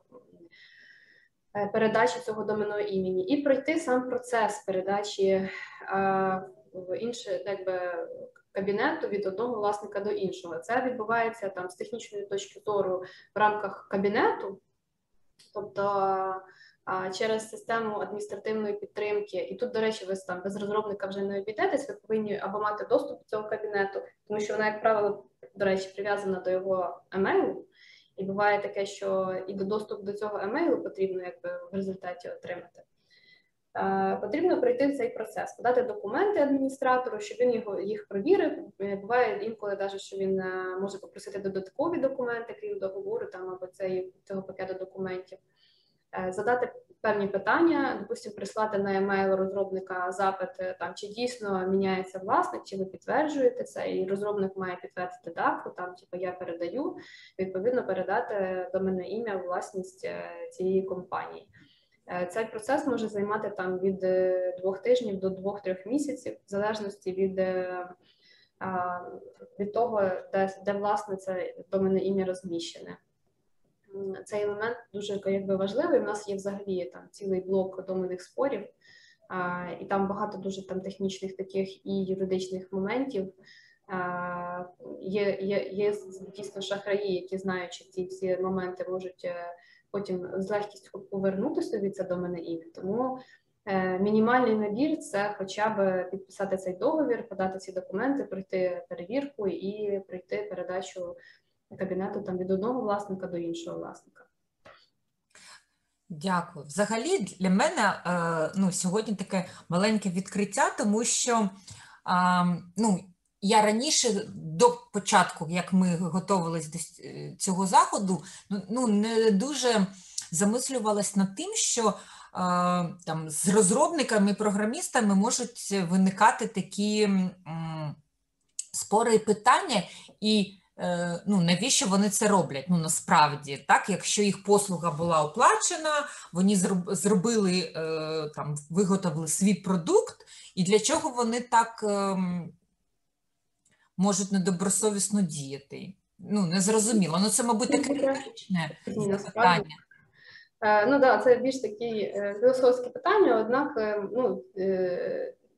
передачі цього доменного імені, і пройти сам процес передачі в інше якби, кабінету від одного власника до іншого. Це відбувається там з технічної точки зору в рамках кабінету, тобто через систему адміністративної підтримки. І тут, до речі, ви там без розробника вже не обійдетесь, ви повинні або мати доступ до цього кабінету, тому що вона, як правило, до речі, прив'язана до його емейлу. І буває таке, що і до доступ до цього емейлу потрібно якби в результаті отримати. Е, потрібно пройти цей процес, подати документи адміністратору, щоб він його їх провірив. Е, буває інколи, навіть, що він е, може попросити додаткові документи, крім договору там або цей, цього пакету документів, задати певні питання, допустимо, прислати на емейл розробника запит, там чи дійсно міняється власник, чи ви підтверджуєте це, і розробник має підтвердити дату, там типу я передаю, відповідно передати до мене ім'я власність цієї компанії. Е, цей процес може займати там від е, двох тижнів до двох-трьох місяців, в залежності від е, від того, де де власне це доменне ім'я розміщене. Цей елемент дуже якби важливий. У нас є взагалі там цілий блок доменних спорів, і там багато дуже там технічних таких і юридичних моментів. Є є, є дійсно шахраї, які знаючи ці всі моменти, можуть потім з легкістю повернути собі це до мене ім'я. Тому е, мінімальний набір це хоча б підписати цей договір, подати ці документи, пройти перевірку і пройти передачу кабінету там від одного власника до іншого власника. Дякую. Взагалі, для мене е, ну, сьогодні таке маленьке відкриття, тому що ну, я раніше до початку, як ми готувалися до е, цього заходу, ну, ну не дуже замислювалась над тим, що е, там з розробниками, програмістами можуть виникати такі м, спори і питання, і е, ну, навіщо вони це роблять? Ну насправді, так, якщо їх послуга була оплачена, вони зробили е, там, виготовили свій продукт, і для чого вони так. Можуть недобросовісно діяти. Ну, не зрозуміло. Ну, це, мабуть, таке риторичне питання. Е, ну так, це більш такі е, філософські питання, однак, е, ну,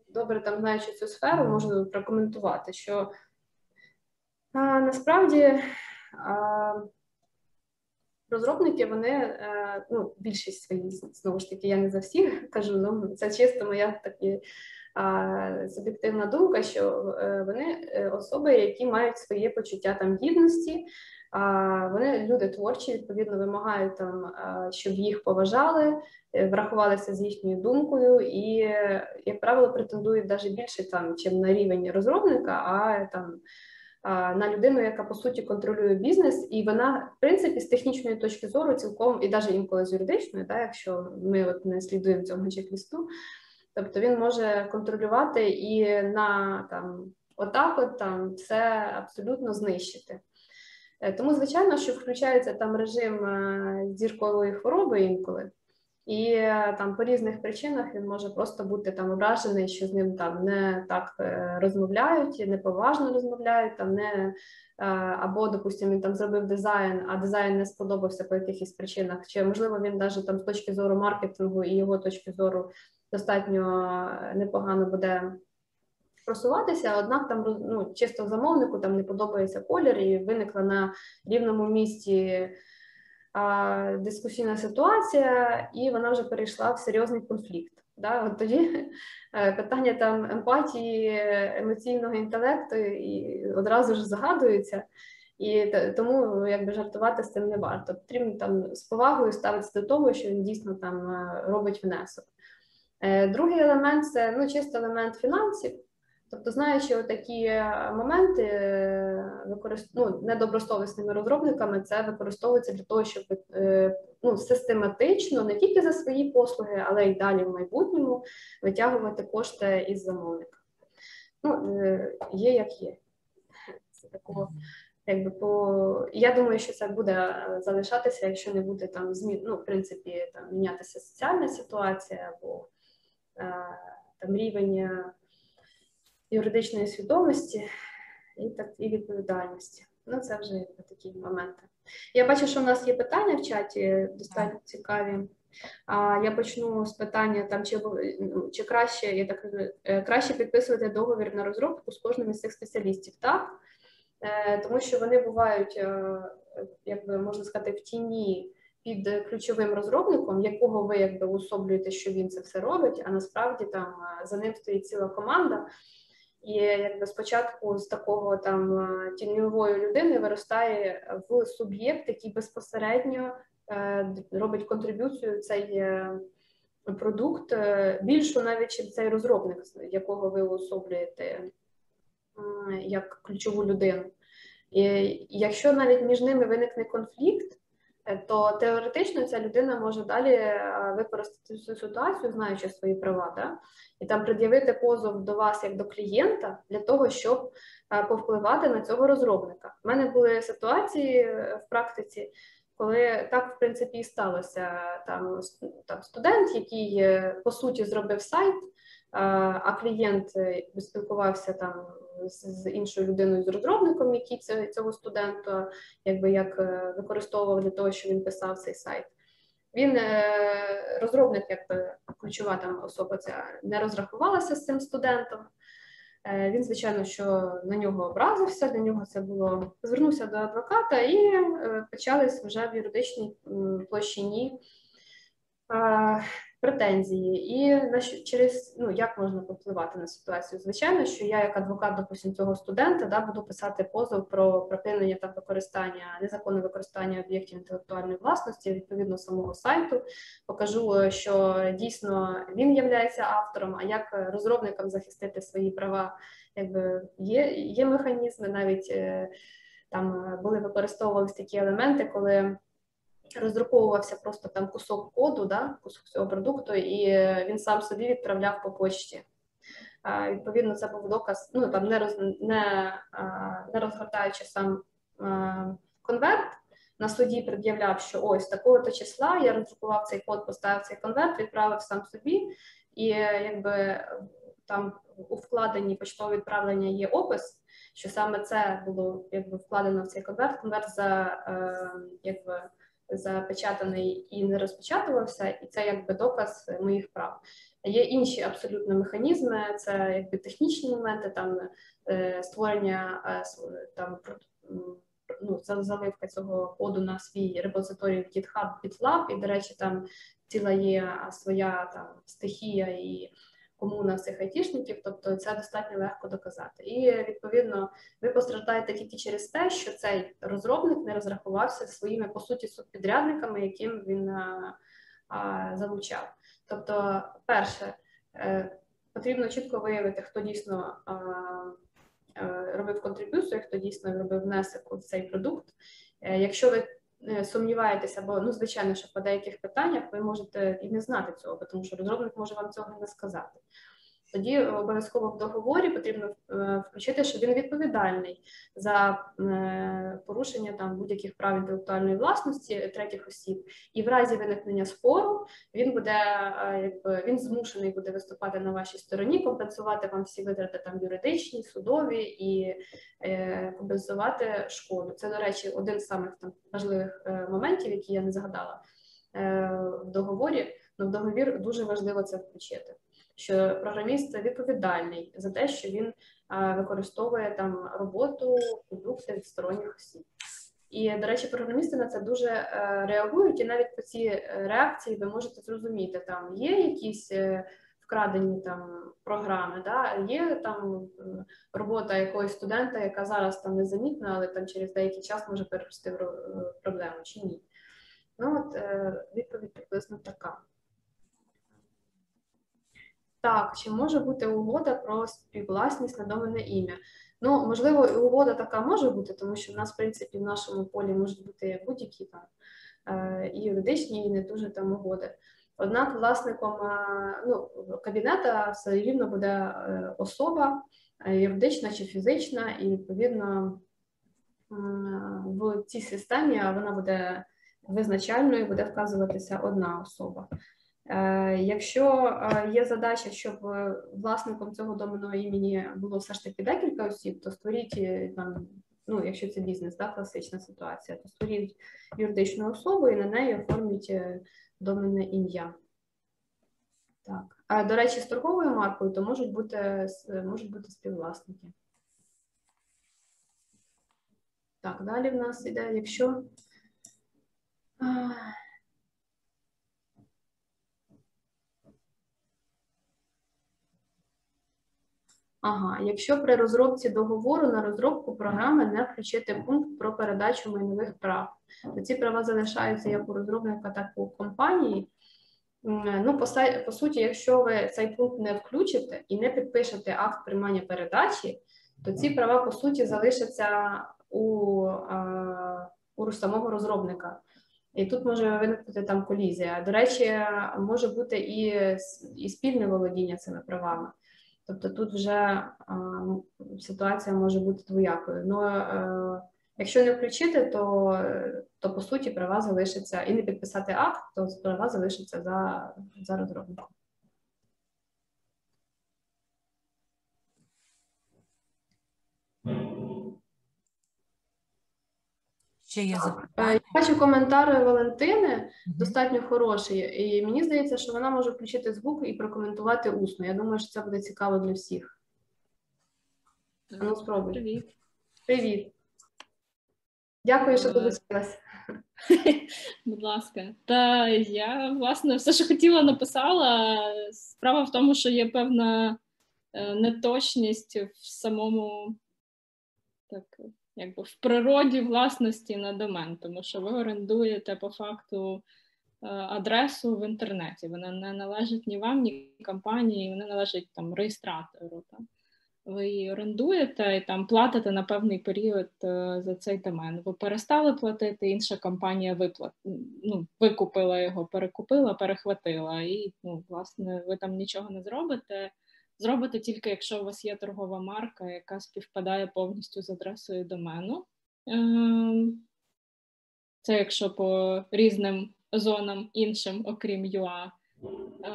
добре там знаючи цю сферу, можу прокоментувати, що а, насправді а, розробники, вони, ну, більшість свої, знову ж таки, я не за всіх кажу, ну це чисто моя такі суб'єктивна думка, що е, вони е, особи, які мають своє почуття там гідності. Вони люди творчі, відповідно вимагають там, щоб їх поважали, е, врахувалися з їхньою думкою, і, як правило, претендують навіть більше там, чим на рівень розробника, а там на людину, яка по суті контролює бізнес, і вона, в принципі, з технічної точки зору, цілком і навіть інколи з юридичної, так, якщо ми от не слідуємо цьому чек-лісту, Тобто він може контролювати і на там отак, от там все абсолютно знищити. Е, тому, звичайно, що включається там режим е, зіркової хвороби інколи, І там по різних причинах він може просто бути там ображений, що з ним там не так розмовляють, неповажно розмовляють, там не або, допустимо, він там зробив дизайн, а дизайн не сподобався по якихось причинах, чи можливо він навіть там з точки зору маркетингу і його точки зору достатньо непогано буде просуватися, однак там ну, чисто замовнику там не подобається колір, і виникла на рівному місці дискусійна ситуація, і вона вже перейшла в серйозний конфлікт. Да? От Тоді е, питання там емпатії, емоційного інтелекту і одразу ж загадується. І тому якби жартувати з цим не варто. Потрібно там з повагою ставитися до того, що він дійсно там е, робить внесок. Е, другий елемент це ну, чисто елемент фінансів. Тобто, знаючи такі е, моменти, е, використ... ну, недобросовісними розробниками, це використовується для того, щоб ну, систематично не тільки за свої послуги, але й далі в майбутньому витягувати кошти із замовника. Ну, Є як є. Це такого. Якби по я думаю, що це буде залишатися, якщо не буде там змін, ну в принципі, там мінятися соціальна ситуація або там рівень юридичної свідомості і так і відповідальності. Ну, це вже такі моменти. Я бачу, що у нас є питання в чаті достатньо цікаві. А я почну з питання там, чи ну, чи краще я так е, краще підписувати договір на розробку з кожним із цих спеціалістів, так? Е, тому що вони бувають, е, як би можна сказати, в тіні під ключовим розробником, якого ви якби уособлюєте, що він це все робить, а насправді там за ним стоїть ціла команда. І якби спочатку з такого там тіньової людини виростає в суб'єкт, який безпосередньо е, робить контриб'юцію цей е, продукт е, більшу навіть чим цей розробник, якого ви уособлюєте як ключову людину. І Якщо навіть між ними виникне конфлікт, Е, то теоретично ця людина може далі е, використати цю ситуацію, знаючи свої права, да? і там пред'явити позов до вас як до клієнта для того, щоб е, повпливати на цього розробника. У мене були ситуації в практиці, коли так в принципі і сталося там, там студент, який по суті зробив сайт а клієнт е, спілкувався там з іншою людиною, з розробником, який цього студента якби як е, використовував для того, що він писав цей сайт. Він е, розробник, якби ключова там особа ця не розрахувалася з цим студентом. Він, звичайно, що на нього образився, для нього це було звернувся до адвоката і почались вже в юридичній площині претензії, і на через ну як можна попливати на ситуацію? Звичайно, що я, як адвокат, допустим, цього студента, да, буду писати позов про припинення та використання незаконне використання об'єктів інтелектуальної власності відповідно самого сайту. Покажу, що дійсно він є автором, а як розробникам захистити свої права, якби є, є механізми, навіть е, там були використовувалися такі елементи, коли роздруковувався просто там кусок коду, да, кусок цього продукту, і він сам собі відправляв по почті. Відповідно, це був доказ, ну там не роз, не, не розгортаючи сам конверт. На суді пред'являв, що ось такого-то числа я роздрукував цей код, поставив цей конверт, відправив сам собі, і якби там у вкладенні почтового відправлення є опис, що саме це було якби вкладено в цей конверт. Конверт за е, якби запечатаний і не розпечатувався, і це якби доказ моїх прав. Є інші абсолютно механізми, це якби технічні моменти, там е, створення е, там ну, заливка цього коду на свій репозиторій в GitHub, GitLab, і, до речі, там ціла є своя там стихія і комуна цих айтішників, тобто це достатньо легко доказати. І відповідно ви постраждаєте тільки через те, що цей розробник не розрахувався своїми по суті субпідрядниками, яким він а, а, залучав. Тобто, перше, е, потрібно чітко виявити, хто дійсно а, е, робив контриб'юцію, хто дійсно робив внесок у цей продукт. Е, якщо ви Сумніваєтеся, бо ну звичайно, що по деяких питаннях ви можете і не знати цього, тому що розробник може вам цього не сказати. Тоді обов'язково в договорі потрібно е, включити, що він відповідальний за е, порушення там будь-яких прав інтелектуальної власності третіх осіб, і в разі виникнення спору він буде якби він змушений буде виступати на вашій стороні, компенсувати вам всі витрати там юридичні, судові і компенсувати шкоду. Це, до речі, один з самих там важливих моментів, які я не згадала в договорі. Ну, в договір дуже важливо це включити. Що програміст відповідальний за те, що він використовує там роботу, продукти від сторонніх осіб. І, до речі, програмісти на це дуже е, реагують, і навіть по цій е, реакції ви можете зрозуміти, там є якісь е, вкрадені там програми, да? є там робота якогось студента, яка зараз там незамітна, але там через деякий час може перерости в проблему чи ні. Ну от відповідь приблизно така. Так, чи може бути угода про співвласність на доменне ім'я? Ну, можливо, і угода така може бути, тому що в нас, в принципі, в нашому полі можуть бути будь-які там е, і юридичні, і не дуже там угоди. Однак, власником е, ну, кабінета все рівно буде е, особа юридична чи фізична, і відповідно в цій системі вона буде визначальною, буде вказуватися одна особа. Е, якщо е, є задача, щоб е, власником цього доменного імені було все ж таки декілька осіб, то створіть там, ну якщо це бізнес, да, класична ситуація, то створіть юридичну особу і на неї оформіть доменне ім'я. Так. А до речі, з торговою маркою то можуть бути можуть бути співвласники. Так, далі в нас іде, якщо. Ага, якщо при розробці договору на розробку програми не включити пункт про передачу майнових прав, то ці права залишаються як у розробника, так і у компанії. Ну, по, по суті, якщо ви цей пункт не включите і не підпишете акт приймання передачі, то ці права по суті залишаться у, у самого розробника. І тут може виникнути там колізія. До речі, може бути і, і спільне володіння цими правами. Тобто тут вже ситуація може бути двоякою. Ну, е, якщо не включити, то то по суті права залишаться і не підписати акт, то права залишаться за, за розробником. Ще є е, запитання? Я бачу коментар Валентини, достатньо хороший, і мені здається, що вона може включити звук і прокоментувати усно. Я думаю, що це буде цікаво для всіх. Ну, спробуй. Привіт. Привіт. Дякую, що долучилась. Будь ласка, та я власне все, що хотіла, написала. Справа в тому, що є певна е, неточність в самому так якби в природі власності на домен, тому що ви орендуєте по факту е, адресу в інтернеті. Вона не належить ні вам, ні компанії, вона належить там реєстратору. Там. Ви її орендуєте і там платите на певний період е, за цей домен. Ви перестали платити, інша компанія виплат... ну, викупила його, перекупила, перехватила, і ну, власне ви там нічого не зробите. Зробите тільки, якщо у вас є торгова марка, яка співпадає повністю з адресою домену. Ем, це якщо по різним зонам іншим, окрім UA. Е,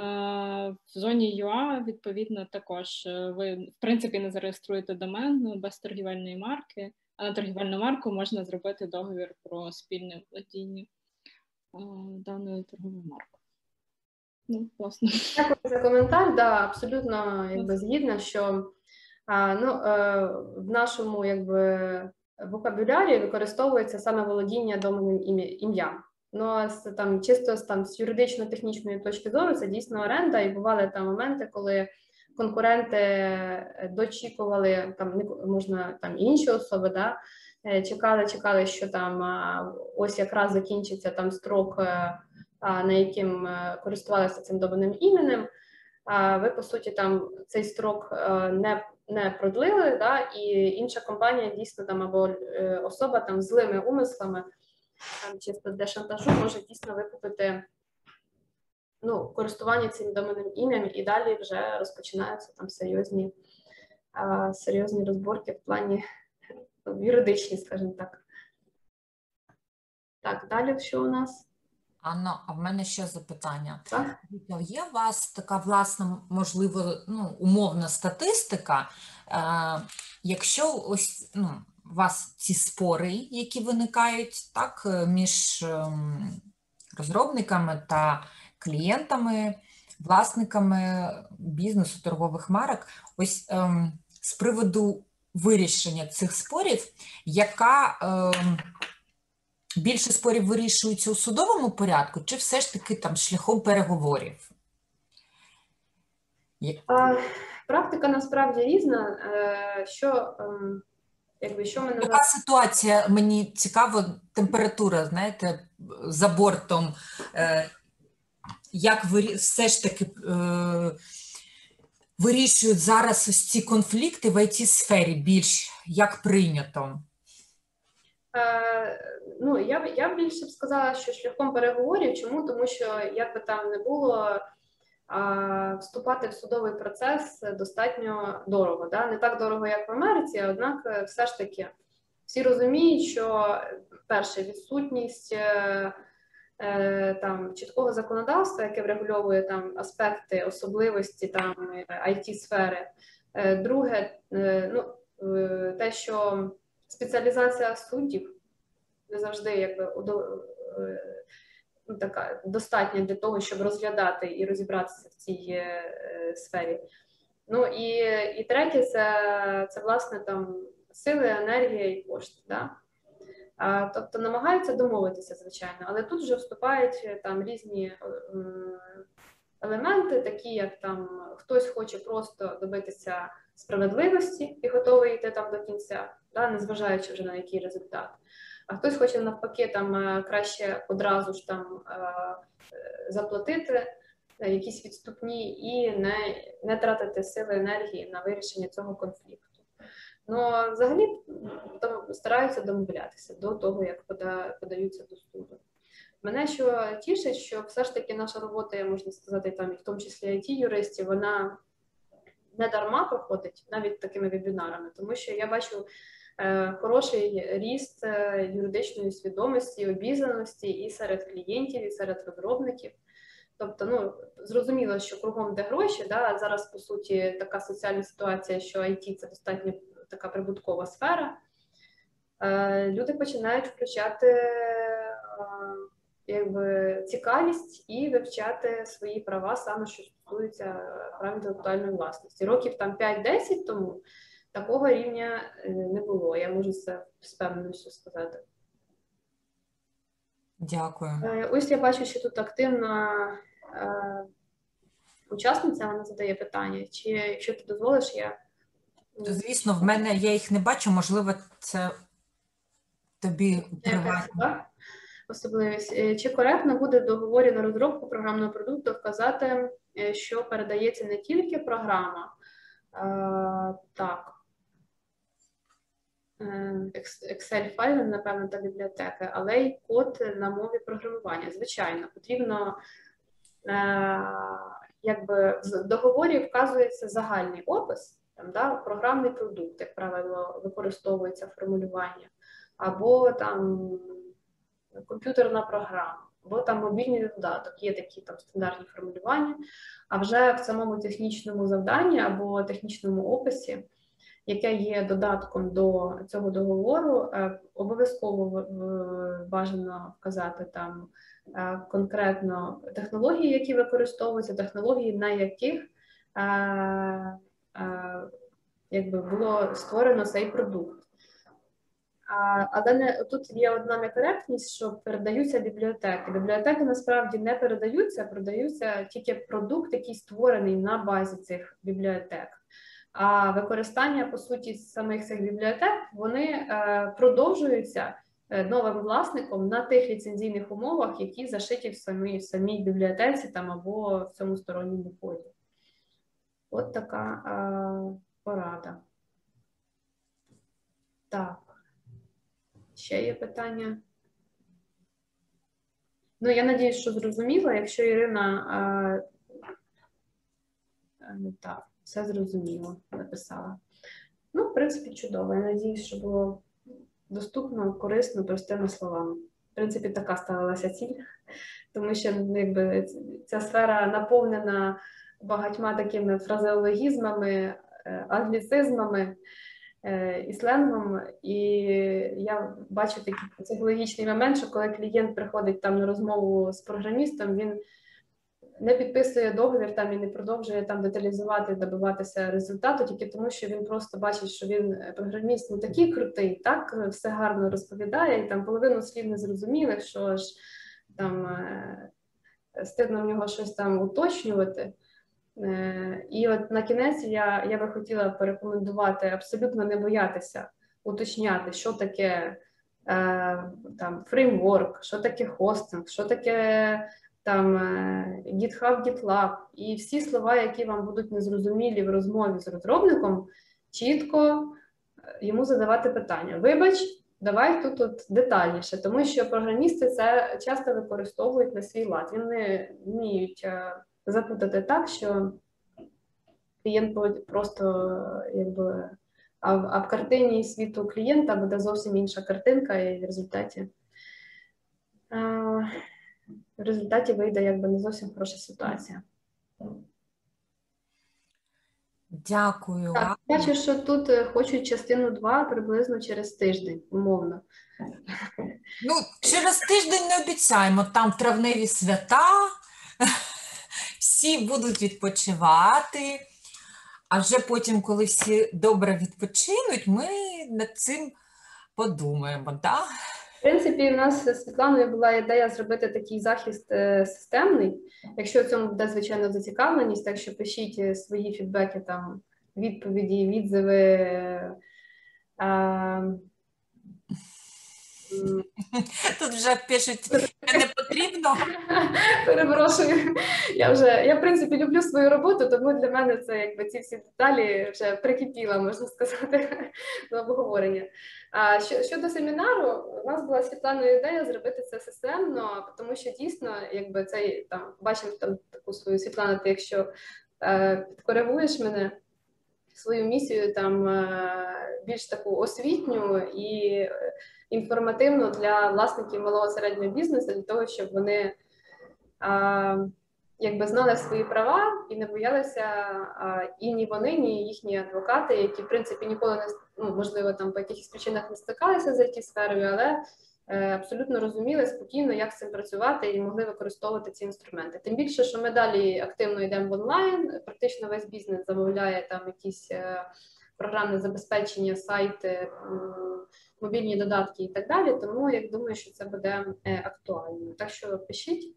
в зоні UA, відповідно, також е, ви, в принципі, не зареєструєте домен без торгівельної марки, а на торгівельну марку можна зробити договір про спільне владіння е, даною торговою маркою. Ну, власне. Дякую за коментар. Да, абсолютно якби згідна, що а, ну, е, в нашому якби вокабулярі використовується саме володіння доменним ім'ям. Ну з там чисто там з юридично-технічної точки зору це дійсно оренда, і бували там моменти, коли конкуренти е, дочікували там можна там інші особи, да е, чекали, чекали, що там ось якраз закінчиться там строк на яким е, користувалися цим доменним іменем, ви по суті там цей строк е, не не продлили, да, і інша компанія дійсно там або е, особа там злими умислами, там чисто для шантажу може дійсно викупити ну, користування цим доменним ім'ям, і далі вже розпочинаються там серйозні, серйозні розборки в плані юридичні, скажімо так. Так, далі що у нас? Анно, а в мене ще запитання. Так? Є у вас така власна, можливо, ну, умовна статистика, е, якщо ось ну, у вас ці спори, які виникають так, е, між ем, розробниками та клієнтами, власниками бізнесу, торгових марок, ось ем, з приводу вирішення цих спорів, яка ем, більше спорів вирішуються у судовому порядку, чи все ж таки там шляхом переговорів? А, практика насправді різна. Е, що, ем, якби, що ми Яка ситуація, мені цікаво, температура, знаєте, за бортом, е, як вирі... все ж таки е, вирішують зараз ось ці конфлікти в IT-сфері більш як прийнято? Е, ну, я я більше б сказала, що шляхом переговорів. Чому? Тому що як би там не було, а, вступати в судовий процес достатньо дорого. Да? Не так дорого, як в Америці, однак е, все ж таки всі розуміють, що перше відсутність е, е, там чіткого законодавства, яке врегульовує там аспекти особливості там it сфери. Е, друге, е, ну е, те, що спеціалізація суддів не завжди якби е, ну, така достатня для того, щоб розглядати і розібратися в цій е, е, сфері. Ну і, і третє, це, це власне там сили, енергія і кошти. Да? А, тобто намагаються домовитися, звичайно, але тут вже вступають е, там різні елементи, такі як там хтось хоче просто добитися справедливості і готовий йти там до кінця, да, незважаючи вже на який результат. А хтось хоче навпаки там е, краще одразу ж там е, е, заплатити якісь відступні і не, не тратити сили енергії на вирішення цього конфлікту. Ну, взагалі там стараються домовлятися до того, як пода, подаються до суду. Мене що тішить, що все ж таки наша робота, я можна сказати, там, і в тому числі it юристів, вона не дарма проходить навіть такими вебінарами, тому що я бачу е, хороший ріст е, юридичної свідомості, обізнаності і серед клієнтів, і серед розробників. Тобто, ну зрозуміло, що кругом де гроші, да, зараз по суті така соціальна ситуація, що IT – це достатньо така прибуткова сфера. Е, люди починають включати якби цікавість і вивчати свої права, саме що стосується прав інтелектуальної власності. Років там 5-10 тому такого рівня е, не було. Я можу це з певністю сказати. Дякую. Е, Ось я бачу, що тут активна е, учасниця, вона задає питання. Чи якщо ти дозволиш, я То, звісно, в мене я їх не бачу, можливо, це тобі приватно. Особливість. Е, Чи коректно буде в договорі на розробку програмного продукту вказати, е, що передається не тільки програма, так, е, екс- Excel-файли, напевно, та бібліотеки, але й код на мові програмування. Звичайно, потрібно, якби в договорі вказується загальний опис, там, да, програмний продукт, як правило, використовується формулювання або там комп'ютерна програма, або там мобільний додаток, є такі там стандартні формулювання. А вже в самому технічному завданні або технічному описі, яке є додатком до цього договору, е, обов'язково бажано вказати там е, конкретно технології, які використовуються, технології, на яких е, якби було створено цей продукт. Але не тут є одна некоректність, що передаються бібліотеки. Бібліотеки насправді не передаються, продаються тільки продукт, який створений на базі цих бібліотек. А використання по суті самих цих бібліотек вони е, продовжуються е, новим власником на тих ліцензійних умовах, які зашиті в самій, в самій бібліотеці там або в цьому сторонньому коді. От така е, порада. Так. Ще є питання? Ну, я надіюсь, що зрозуміла. Якщо Ірина е, е, так, все зрозуміло, написала. Ну, в принципі, чудово. Я надіюсь, що було доступно, корисно, простими словами. В принципі, така ставилася ціль, тому що ну, якби, ця сфера наповнена багатьма такими фразеологізмами, е, англіцизмами і сленгом. І я бачу такий психологічний момент, що коли клієнт приходить там на розмову з програмістом, він не підписує договір там і не продовжує там деталізувати, добиватися результату, тільки тому, що він просто бачить, що він е, програміст ну такий крутий, так все гарно розповідає, і там половину слів не зрозумілих, що ж там е, стидно в нього щось там уточнювати. Е, і от на кінець я я би хотіла порекомендувати абсолютно не боятися уточняти, що таке там фреймворк, що таке хостинг, що таке там е, GitHub, GitLab і всі слова, які вам будуть незрозумілі в розмові з розробником, чітко е, йому задавати питання. Вибач, давай тут от детальніше, тому що програмісти це часто використовують на свій лад. Вони вміють запутати так, що клієнт просто якби. А в, а в картині світу клієнта буде зовсім інша картинка, і в результаті в результаті вийде якби не зовсім хороша ситуація. Дякую. Так, Бачу, що тут е, хочуть частину 2 приблизно через тиждень, умовно. Ну, через тиждень не обіцяємо, там травневі свята, всі будуть відпочивати, а вже потім, коли всі добре відпочинуть, ми над цим подумаємо. так? В принципі, в нас з Світланою була ідея зробити такий захист е, системний. Якщо в цьому буде звичайно зацікавленість, так що пишіть е, свої фідбеки, там відповіді, відзиви. А, Тут вже пишуть, не потрібно. Перепрошую. Я вже я в принципі люблю свою роботу, тому для мене це якби ці всі деталі вже прикипіла, можна сказати, до обговорення. А щодо семінару, у нас була Світланою ідея зробити це системно, тому що дійсно, якби цей там бачимо там таку свою Світлану, ти якщо е, підкоригуєш мене. Свою місію там е, більш таку освітню і інформативно для власників малого середнього бізнесу, для того, щоб вони а, якби знали свої права і не боялися а, і ні вони, ні їхні адвокати, які в принципі ніколи не ну, можливо там по якихось причинах не стикалися з it сферою, але е, абсолютно розуміли спокійно, як з цим працювати і могли використовувати ці інструменти. Тим більше, що ми далі активно йдемо в онлайн, практично весь бізнес замовляє там якісь. Е, програмне забезпечення, сайти, мобільні додатки і так далі. Тому я думаю, що це буде е, актуально. Так що пишіть,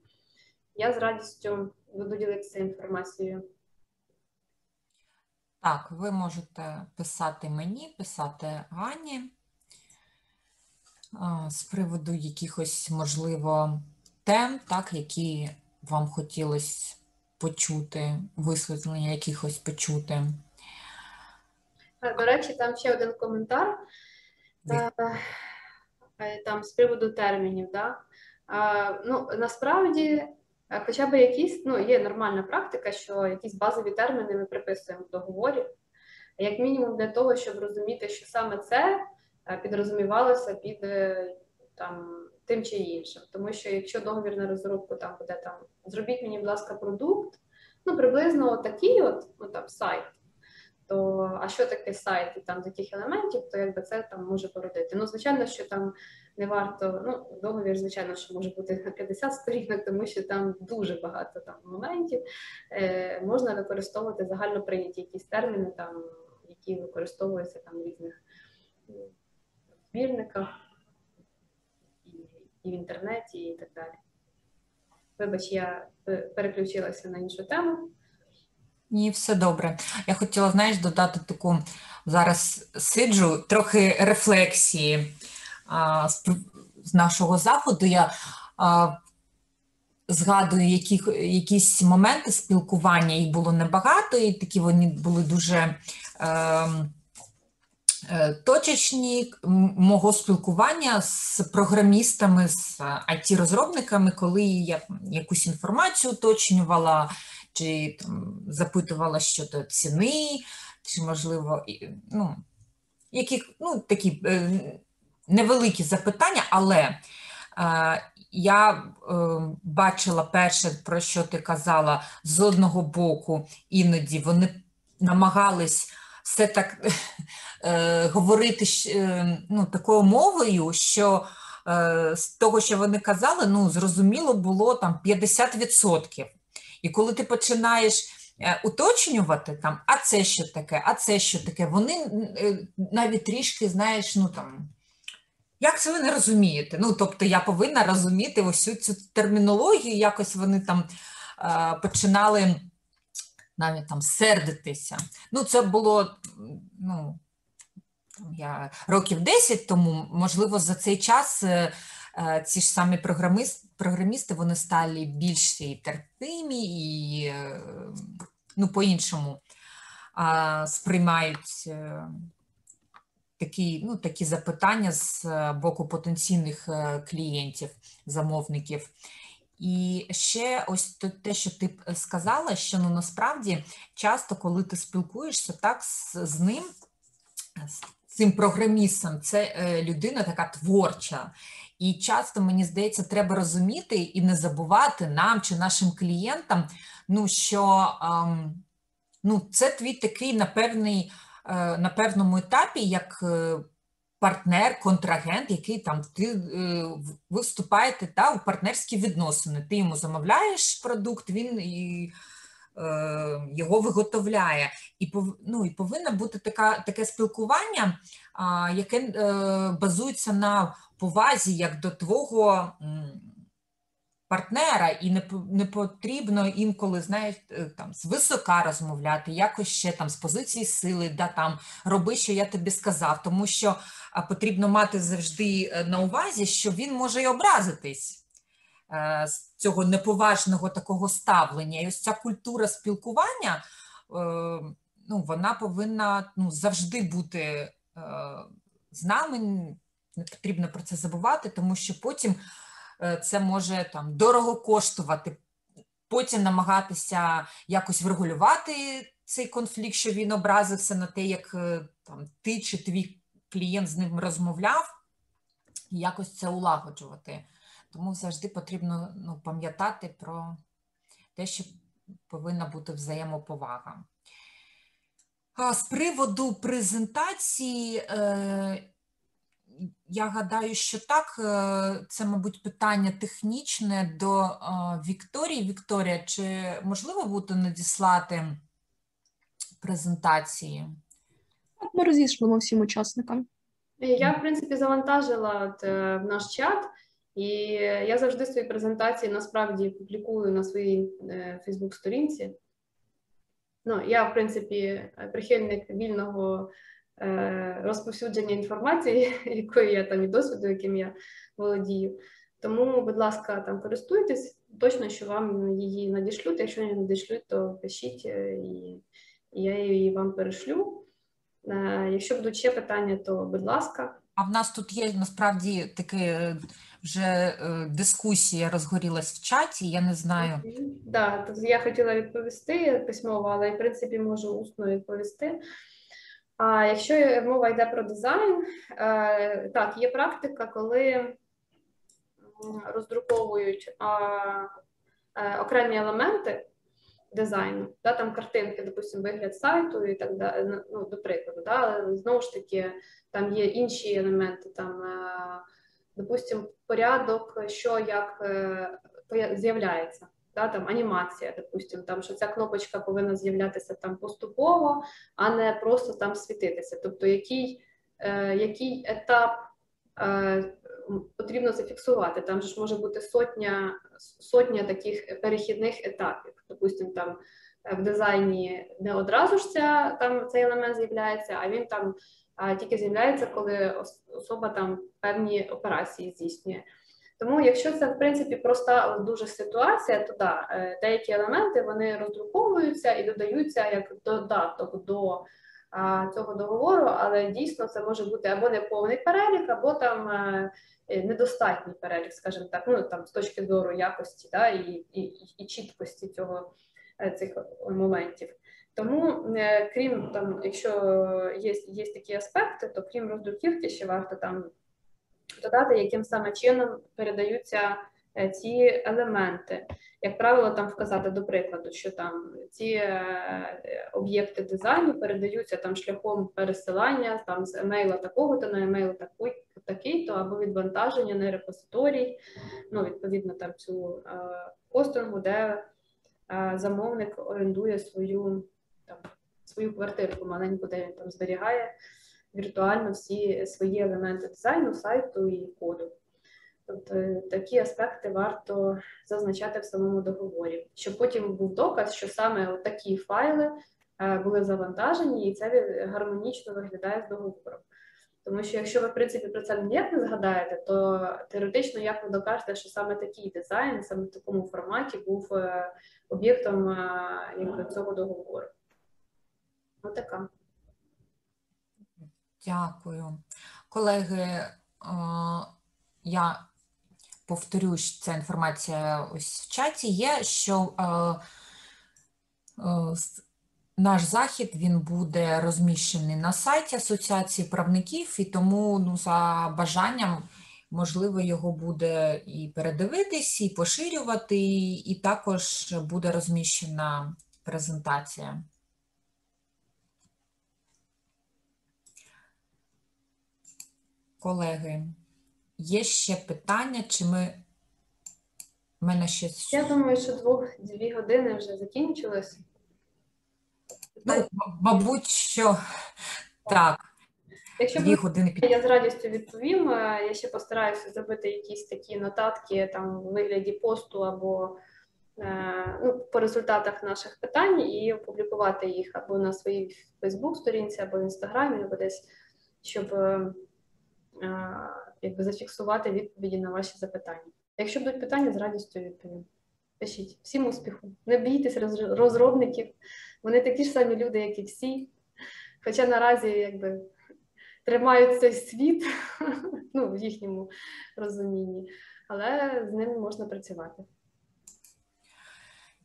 я з радістю буду ділитися інформацією. Так, ви можете писати мені, писати Гані з приводу якихось, можливо, тем, так, які вам хотілося почути, висвітлення якихось почути. До речі, там ще один коментар е, е, там з приводу термінів. Да? Ну, Насправді, е, хоча б якісь, ну, є нормальна практика, що якісь базові терміни ми приписуємо в договорі, як мінімум для того, щоб розуміти, що саме це підрозумівалося під там, тим чи іншим. Тому що якщо договір на розробку там буде там зробіть мені, будь ласка, продукт, ну приблизно такий от, ну, там, сайт то а що таке сайт і там таких елементів, то якби це там може породити. Ну, звичайно, що там не варто, ну, договір, звичайно, що може бути на 50 сторінок, тому що там дуже багато там моментів. Е, Можна використовувати загально прийняті якісь терміни, там, які використовуються там в різних збірниках і, і в інтернеті, і так далі. Вибач, я переключилася на іншу тему. Ні, все добре. Я хотіла, знаєш, додати таку зараз сиджу, трохи рефлексії а, з, з нашого заходу. Я а, згадую які, якісь моменти спілкування, їх було небагато, і такі вони були дуже е, Е, точечні мого спілкування з програмістами, з it розробниками коли я якусь інформацію уточнювала, чи там, запитувала щодо ціни, чи, можливо, ну, які, ну, такі е, невеликі запитання, але е, я е, бачила перше, про що ти казала, з одного боку, іноді вони намагались все так е, говорити е, ну, такою мовою, що е, з того, що вони казали, ну, зрозуміло було там 50%. І коли ти починаєш е, уточнювати там, а це що таке, а це що таке, вони е, навіть трішки, знаєш, ну там. Як це ви не розумієте? Ну, тобто я повинна розуміти ось цю термінологію, якось вони там е, починали навіть там сердитися. Ну, це було ну, я років 10 тому, можливо, за цей час е, е, ці ж самі програмисти, програмісти вони стали більш терпимі і е, ну, по-іншому сприймають такі ну, такі запитання з боку потенційних клієнтів, замовників. І ще ось те, що ти сказала, що ну насправді часто, коли ти спілкуєшся так з, з ним, з цим програмістом, це е, людина така творча. І часто, мені здається, треба розуміти і не забувати нам чи нашим клієнтам, ну що ем, ну, це твій такий на певний, е, на певному етапі, як е, партнер, контрагент, який там ти е, ви вступаєте та, у партнерські відносини. Ти йому замовляєш продукт, він і е, його виготовляє. І ну, і повинно бути така, таке спілкування, а, яке е, базується на повазі як до твого партнера, і не не потрібно інколи знаєте, е, там з висока розмовляти, якось ще там з позиції сили, да там роби, що я тобі сказав, тому що потрібно мати завжди е, на увазі, що він може й образитись. Е, з цього неповажного такого ставлення. І ось ця культура спілкування, ну, вона повинна ну, завжди бути з нами. Не потрібно про це забувати, тому що потім Е, це може там дорого коштувати, потім намагатися якось врегулювати цей конфлікт, що він образився на те, як е, там ти чи твій клієнт з ним розмовляв, і якось це улагоджувати. Тому завжди потрібно ну, пам'ятати про те, що повинна бути взаємоповага. А з приводу презентації, е, я гадаю, що так, е, це, мабуть, питання технічне до е, Вікторії. Вікторія, чи можливо буде надіслати презентації? Ми розійшлимо всім учасникам. Я, в принципі, завантажила от, е, в наш чат, і я завжди свої презентації насправді публікую на своїй Фейсбук-сторінці. Ну, я, в принципі, прихильник вільного розповсюдження інформації, якою я там і досвіду, яким я володію. Тому, будь ласка, там користуйтесь, точно, що вам її надішлють. Якщо не надішлють, то пишіть е, і я її вам перешлю. Е, якщо будуть ще питання, то будь ласка. А в нас тут є насправді таке вже дискусія розгорілась в чаті. Я не знаю. Так, да, я хотіла відповісти письмово, але в принципі можу усно відповісти. А якщо мова йде про дизайн, е, так, є практика, коли роздруковують е, окремі елементи дизайну, да, там картинки, допустимо, вигляд сайту і так далі, ну, до прикладу, да, знову ж таки, там є інші елементи, там, е, допустимо, порядок, що як з'являється да, там анімація, допустим, там що ця кнопочка повинна з'являтися там поступово, а не просто там світитися. Тобто, який е, який етап е, потрібно зафіксувати? Там ж може бути сотня сотня таких перехідних етапів. Допустим, там е, в дизайні не одразу ж ця там цей елемент з'являється, а він там тільки з'являється, коли особа там певні операції здійснює. Тому, якщо це в принципі проста дуже ситуація, то да, е, деякі елементи вони роздруковуються і додаються як додаток до а, цього договору, але дійсно це може бути або неповний перелік, або там е, е, недостатній перелік, скажімо так, ну там з точки зору якості да, і, і, і чіткості цього цих моментів. Тому, крім там, якщо є, є такі аспекти, то крім роздруківки, ще варто там додати, яким саме чином передаються е, ці елементи. Як правило, там вказати до прикладу, що там ці е, об'єкти дизайну передаються там шляхом пересилання там з емейла такого-то на емейл такий, такий-то або відвантаження на репозиторій, ну відповідно там цю хостингу, де е, замовник орендує свою там свою квартирку маленьку, де він там зберігає віртуально всі свої елементи дизайну, сайту і коду. Тобто е, такі аспекти варто зазначати в самому договорі, щоб потім був доказ, що саме такі файли е, були завантажені, і це гармонічно виглядає з договором. Тому що якщо ви, в принципі, про це ніяк не згадаєте, то теоретично як ви докажете, що саме такий дизайн, саме в такому форматі був е, об'єктом якби, цього договору. Отака. Дякую. Колеги, е, я повторюсь, ця інформація ось в чаті є, що е, е, наш захід він буде розміщений на сайті Асоціації правників, і тому ну, за бажанням можливо його буде і передивитись, і поширювати, і також буде розміщена презентація. Колеги, є ще питання, чи ми. У мене ще. Я думаю, що двох-дві години вже закінчилось. Ну, мабуть, що так, Якщо дві години я з радістю відповім. Е, Я ще постараюся зробити якісь такі нотатки там у вигляді посту або е, ну, по результатах наших питань і опублікувати їх або на своїй Фейсбук-сторінці, або в інстаграмі, або десь, щоб е, якби зафіксувати відповіді на ваші запитання. Якщо будуть питання, з радістю відповім. Пишіть. Всім успіху. Не бійтесь розробників. Вони такі ж самі люди, як і всі. Хоча наразі якби тримають цей світ ну, в їхньому розумінні, але з ними можна працювати.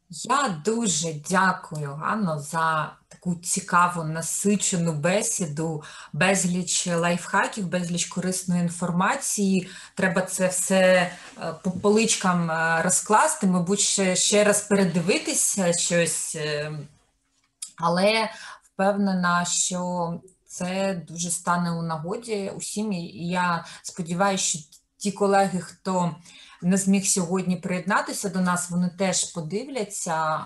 Я дуже дякую, Ганно, за таку цікаву, насичену бесіду, безліч лайфхаків, безліч корисної інформації. Треба це все е, по поличкам е, розкласти, мабуть, ще, ще раз передивитися щось, е, але впевнена, що це дуже стане у нагоді усім. І я сподіваюся, що ті колеги, хто не зміг сьогодні приєднатися до нас, вони теж подивляться е,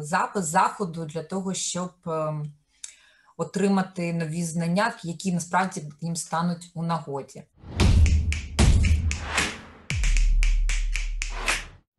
запис заходу для того, щоб ем, отримати нові знання, які насправді їм стануть у нагоді.